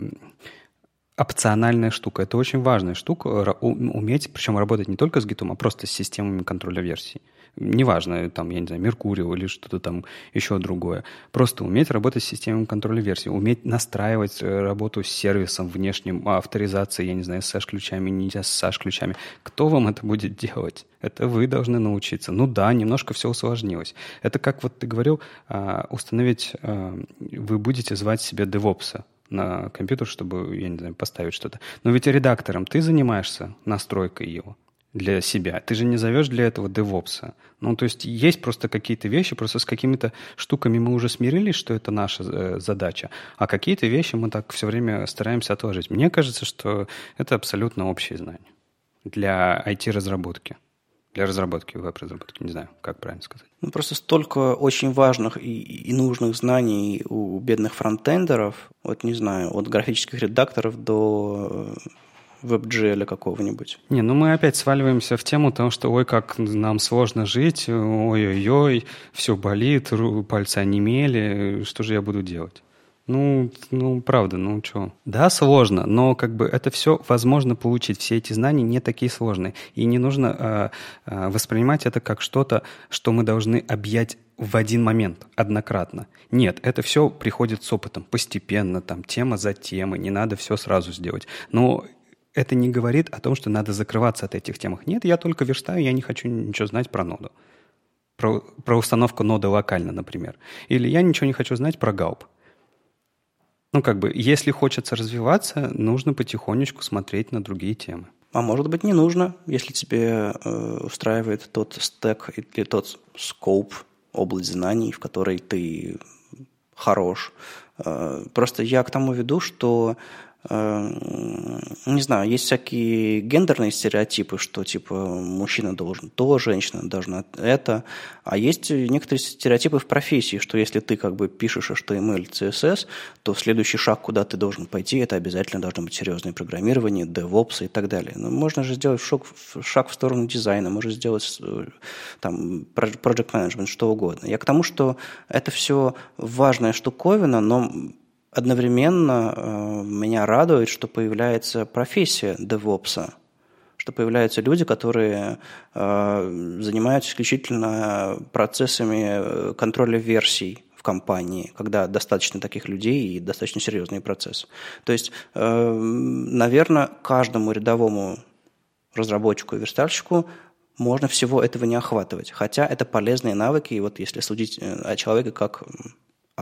Speaker 3: опциональная штука. Это очень важная штука, уметь, причем работать не только с гитом, а просто с системами контроля версий. Неважно, там, я не знаю, Меркурио или что-то там еще другое. Просто уметь работать с системами контроля версий, уметь настраивать э, работу с сервисом внешним, авторизации, я не знаю, с ключами нельзя с SASH-ключами. Кто вам это будет делать? Это вы должны научиться. Ну да, немножко все усложнилось. Это как вот ты говорил, а, установить, а, вы будете звать себе девопса на компьютер, чтобы, я не знаю, поставить что-то. Но ведь редактором ты занимаешься настройкой его для себя. Ты же не зовешь для этого девопса. Ну, то есть есть просто какие-то вещи, просто с какими-то штуками мы уже смирились, что это наша э, задача, а какие-то вещи мы так все время стараемся отложить. Мне кажется, что это абсолютно общие знания для IT-разработки для разработки, веб-разработки, не знаю, как правильно сказать.
Speaker 2: Ну, просто столько очень важных и, и нужных знаний у бедных фронтендеров, вот не знаю, от графических редакторов до WebGL какого-нибудь.
Speaker 3: Не, ну мы опять сваливаемся в тему того, что ой, как нам сложно жить, ой-ой-ой, все болит, пальцы онемели, что же я буду делать? Ну, ну, правда, ну что. Да, сложно, но как бы это все возможно получить. Все эти знания не такие сложные. И не нужно э, э, воспринимать это как что-то, что мы должны объять в один момент, однократно. Нет, это все приходит с опытом, постепенно, там, тема за темой, не надо все сразу сделать. Но это не говорит о том, что надо закрываться от этих тем. Нет, я только верстаю, я не хочу ничего знать про ноду. про, про установку ноды локально, например. Или я ничего не хочу знать про галп. Ну, как бы, если хочется развиваться, нужно потихонечку смотреть на другие темы.
Speaker 2: А может быть, не нужно, если тебе э, устраивает тот стек или тот скоп, область знаний, в которой ты хорош. Э, просто я к тому веду, что не знаю, есть всякие гендерные стереотипы, что типа мужчина должен то, женщина должна это, а есть некоторые стереотипы в профессии, что если ты как бы пишешь HTML, CSS, то следующий шаг, куда ты должен пойти, это обязательно должно быть серьезное программирование, DevOps и так далее. Но можно же сделать шаг, шаг в сторону дизайна, можно сделать там project management, что угодно. Я к тому, что это все важная штуковина, но одновременно э, меня радует, что появляется профессия DevOps, что появляются люди, которые э, занимаются исключительно процессами э, контроля версий в компании, когда достаточно таких людей и достаточно серьезный процесс. То есть, наверное, каждому рядовому разработчику и верстальщику можно всего этого не охватывать. Хотя это полезные навыки, и вот если судить о человеке как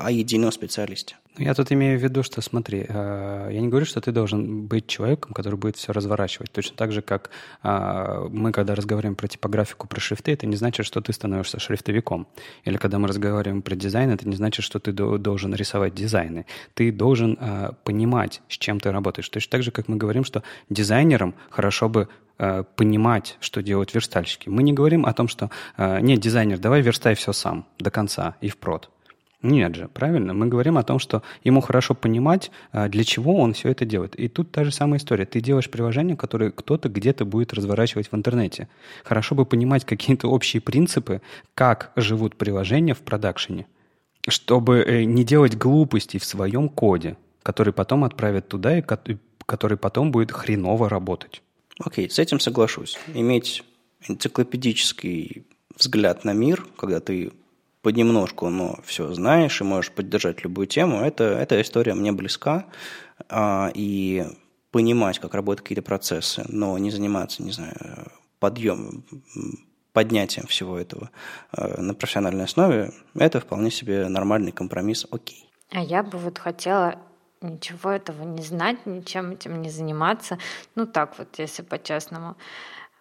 Speaker 2: о едином специалисте.
Speaker 3: Ну, я тут имею в виду, что смотри, э, я не говорю, что ты должен быть человеком, который будет все разворачивать. Точно так же, как э, мы, когда разговариваем про типографику, про шрифты, это не значит, что ты становишься шрифтовиком. Или когда мы разговариваем про дизайн, это не значит, что ты должен рисовать дизайны. Ты должен э, понимать, с чем ты работаешь. Точно так же, как мы говорим, что дизайнерам хорошо бы понимать, что делают верстальщики. Мы не говорим о том, что нет, дизайнер, давай верстай все сам до конца и впрод. Нет же, правильно? Мы говорим о том, что ему хорошо понимать, а, для чего он все это делает. И тут та же самая история. Ты делаешь приложение, которое кто-то где-то будет разворачивать в интернете. Хорошо бы понимать какие-то общие принципы, как живут приложения в продакшене, чтобы э, не делать глупостей в своем коде, который потом отправят туда и который потом будет хреново работать.
Speaker 2: Окей, okay, с этим соглашусь. Иметь энциклопедический взгляд на мир, когда ты понемножку, но все знаешь и можешь поддержать любую тему, это, эта история мне близка. А, и понимать, как работают какие-то процессы, но не заниматься, не знаю, подъем, поднятием всего этого э, на профессиональной основе, это вполне себе нормальный компромисс, окей.
Speaker 1: А я бы вот хотела ничего этого не знать, ничем этим не заниматься. Ну так вот, если по-честному.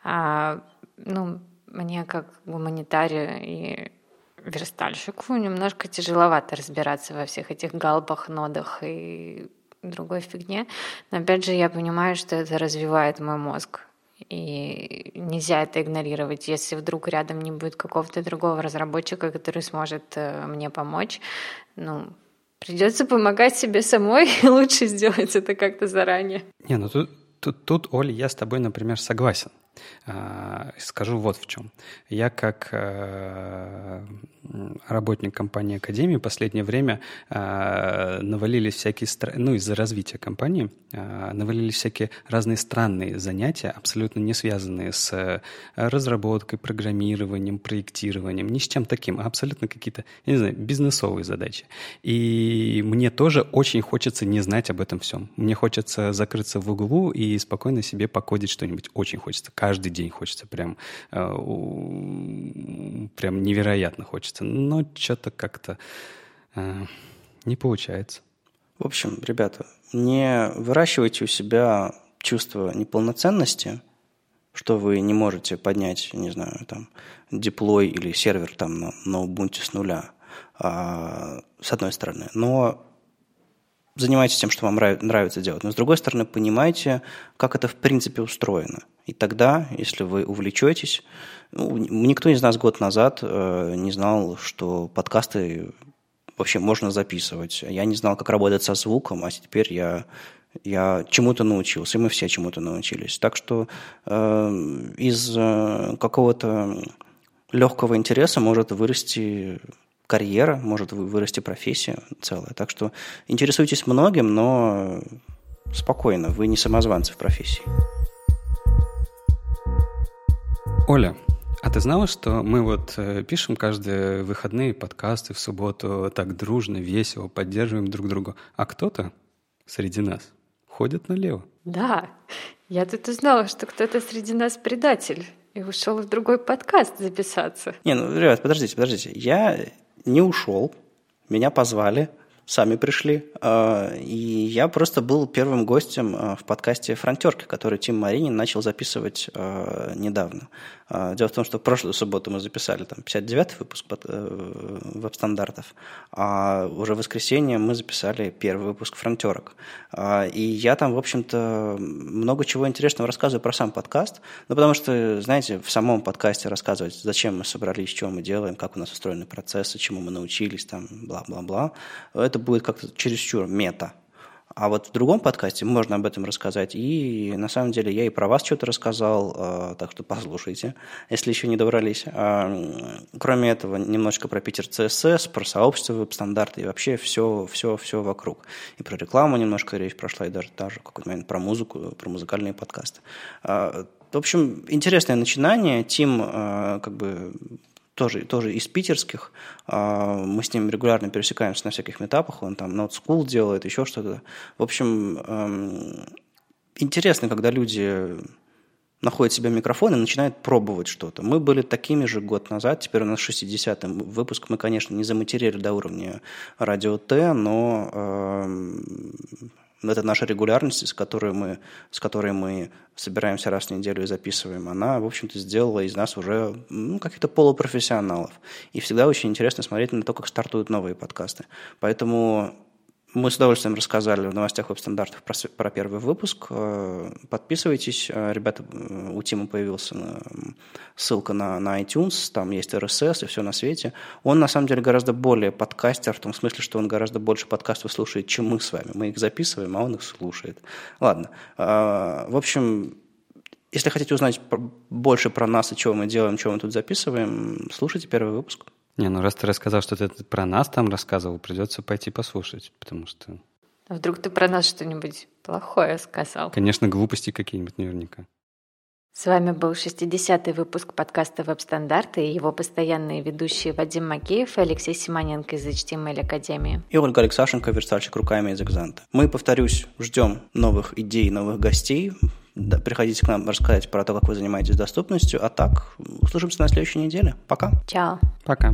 Speaker 1: А, ну, мне как гуманитарию и верстальщику немножко тяжеловато разбираться во всех этих галбах, нодах и другой фигне. Но опять же, я понимаю, что это развивает мой мозг. И нельзя это игнорировать. Если вдруг рядом не будет какого-то другого разработчика, который сможет э, мне помочь, ну, придется помогать себе самой, и лучше сделать это как-то заранее.
Speaker 3: Не, ну тут, тут, тут, Оля, я с тобой, например, согласен. А, скажу вот в чем. Я как э, работник компании Академии в последнее время э, навалились всякие, ну, из-за развития компании, э, навалились всякие разные странные занятия, абсолютно не связанные с разработкой, программированием, проектированием, ни с чем таким, а абсолютно какие-то, я не знаю, бизнесовые задачи. И мне тоже очень хочется не знать об этом всем. Мне хочется закрыться в углу и спокойно себе покодить что-нибудь. Очень хочется каждый день хочется, прям, э, прям невероятно хочется. Но что-то как-то э, не получается.
Speaker 2: В общем, ребята, не выращивайте у себя чувство неполноценности, что вы не можете поднять, не знаю, там, диплой или сервер там на, на Ubuntu с нуля, а, с одной стороны. Но занимайтесь тем, что вам нравится делать. Но с другой стороны, понимайте, как это в принципе устроено. И тогда, если вы увлечетесь, ну, никто из нас год назад э, не знал, что подкасты вообще можно записывать. Я не знал, как работать со звуком, а теперь я, я чему-то научился, и мы все чему-то научились. Так что э, из э, какого-то легкого интереса может вырасти карьера, может вырасти профессия целая. Так что интересуйтесь многим, но спокойно, вы не самозванцы в профессии.
Speaker 3: Оля, а ты знала, что мы вот э, пишем каждые выходные подкасты в субботу так дружно, весело, поддерживаем друг друга, а кто-то среди нас ходит налево?
Speaker 1: Да, я тут узнала, что кто-то среди нас предатель. и ушел в другой подкаст записаться.
Speaker 2: Не, ну, ребят, подождите, подождите. Я не ушел, меня позвали, сами пришли. А, и я просто был первым гостем а, в подкасте «Фронтерки», который Тим Маринин начал записывать а, недавно. Дело в том, что в прошлую субботу мы записали там 59-й выпуск э, веб-стандартов, а уже в воскресенье мы записали первый выпуск «Фронтерок». И я там, в общем-то, много чего интересного рассказываю про сам подкаст, ну, потому что, знаете, в самом подкасте рассказывать, зачем мы собрались, что мы делаем, как у нас устроены процессы, чему мы научились, там, бла-бла-бла, это будет как-то чересчур мета. А вот в другом подкасте можно об этом рассказать. И на самом деле я и про вас что-то рассказал, а, так что послушайте, если еще не добрались. А, кроме этого, немножко про Питер CSS, про сообщество веб-стандарты и вообще все, все, все вокруг. И про рекламу немножко речь прошла, и даже, даже в какой-то момент про музыку, про музыкальные подкасты. А, в общем, интересное начинание. Тим как бы тоже, тоже из питерских. А, мы с ним регулярно пересекаемся на всяких метапах. Он там Not School делает, еще что-то. В общем, эм, интересно, когда люди находят себе микрофон и начинают пробовать что-то. Мы были такими же год назад, теперь у нас 60-й выпуск. Мы, конечно, не заматерили до уровня радио Т, но э, это наша регулярность, с которой мы, с которой мы собираемся раз в неделю и записываем, она, в общем-то, сделала из нас уже ну, каких-то полупрофессионалов. И всегда очень интересно смотреть на то, как стартуют новые подкасты. Поэтому мы с удовольствием рассказали в новостях веб-стандартов про, про первый выпуск. Э, подписывайтесь. Э, ребята, э, у Тима появился ссылка на, на iTunes, там есть RSS и все на свете. Он, на самом деле, гораздо более подкастер, в том смысле, что он гораздо больше подкастов слушает, чем мы с вами. Мы их записываем, а он их слушает. Ладно. В общем, если хотите узнать больше про нас и чего мы делаем, чего мы тут записываем, слушайте первый выпуск.
Speaker 3: Не, ну раз ты рассказал, что ты про нас там рассказывал, придется пойти послушать, потому что...
Speaker 1: А вдруг ты про нас что-нибудь плохое сказал?
Speaker 3: Конечно, глупости какие-нибудь наверняка.
Speaker 1: С вами был 60-й выпуск подкаста «Веб-стандарты» и его постоянные ведущие Вадим Макеев и Алексей Симоненко из HTML Академии.
Speaker 2: И Ольга Алексашенко, верстальщик руками из Экзанта. Мы, повторюсь, ждем новых идей, новых гостей. Да, приходите к нам рассказать про то, как вы занимаетесь доступностью. А так, услышимся на следующей неделе. Пока.
Speaker 1: Чао.
Speaker 3: Пока.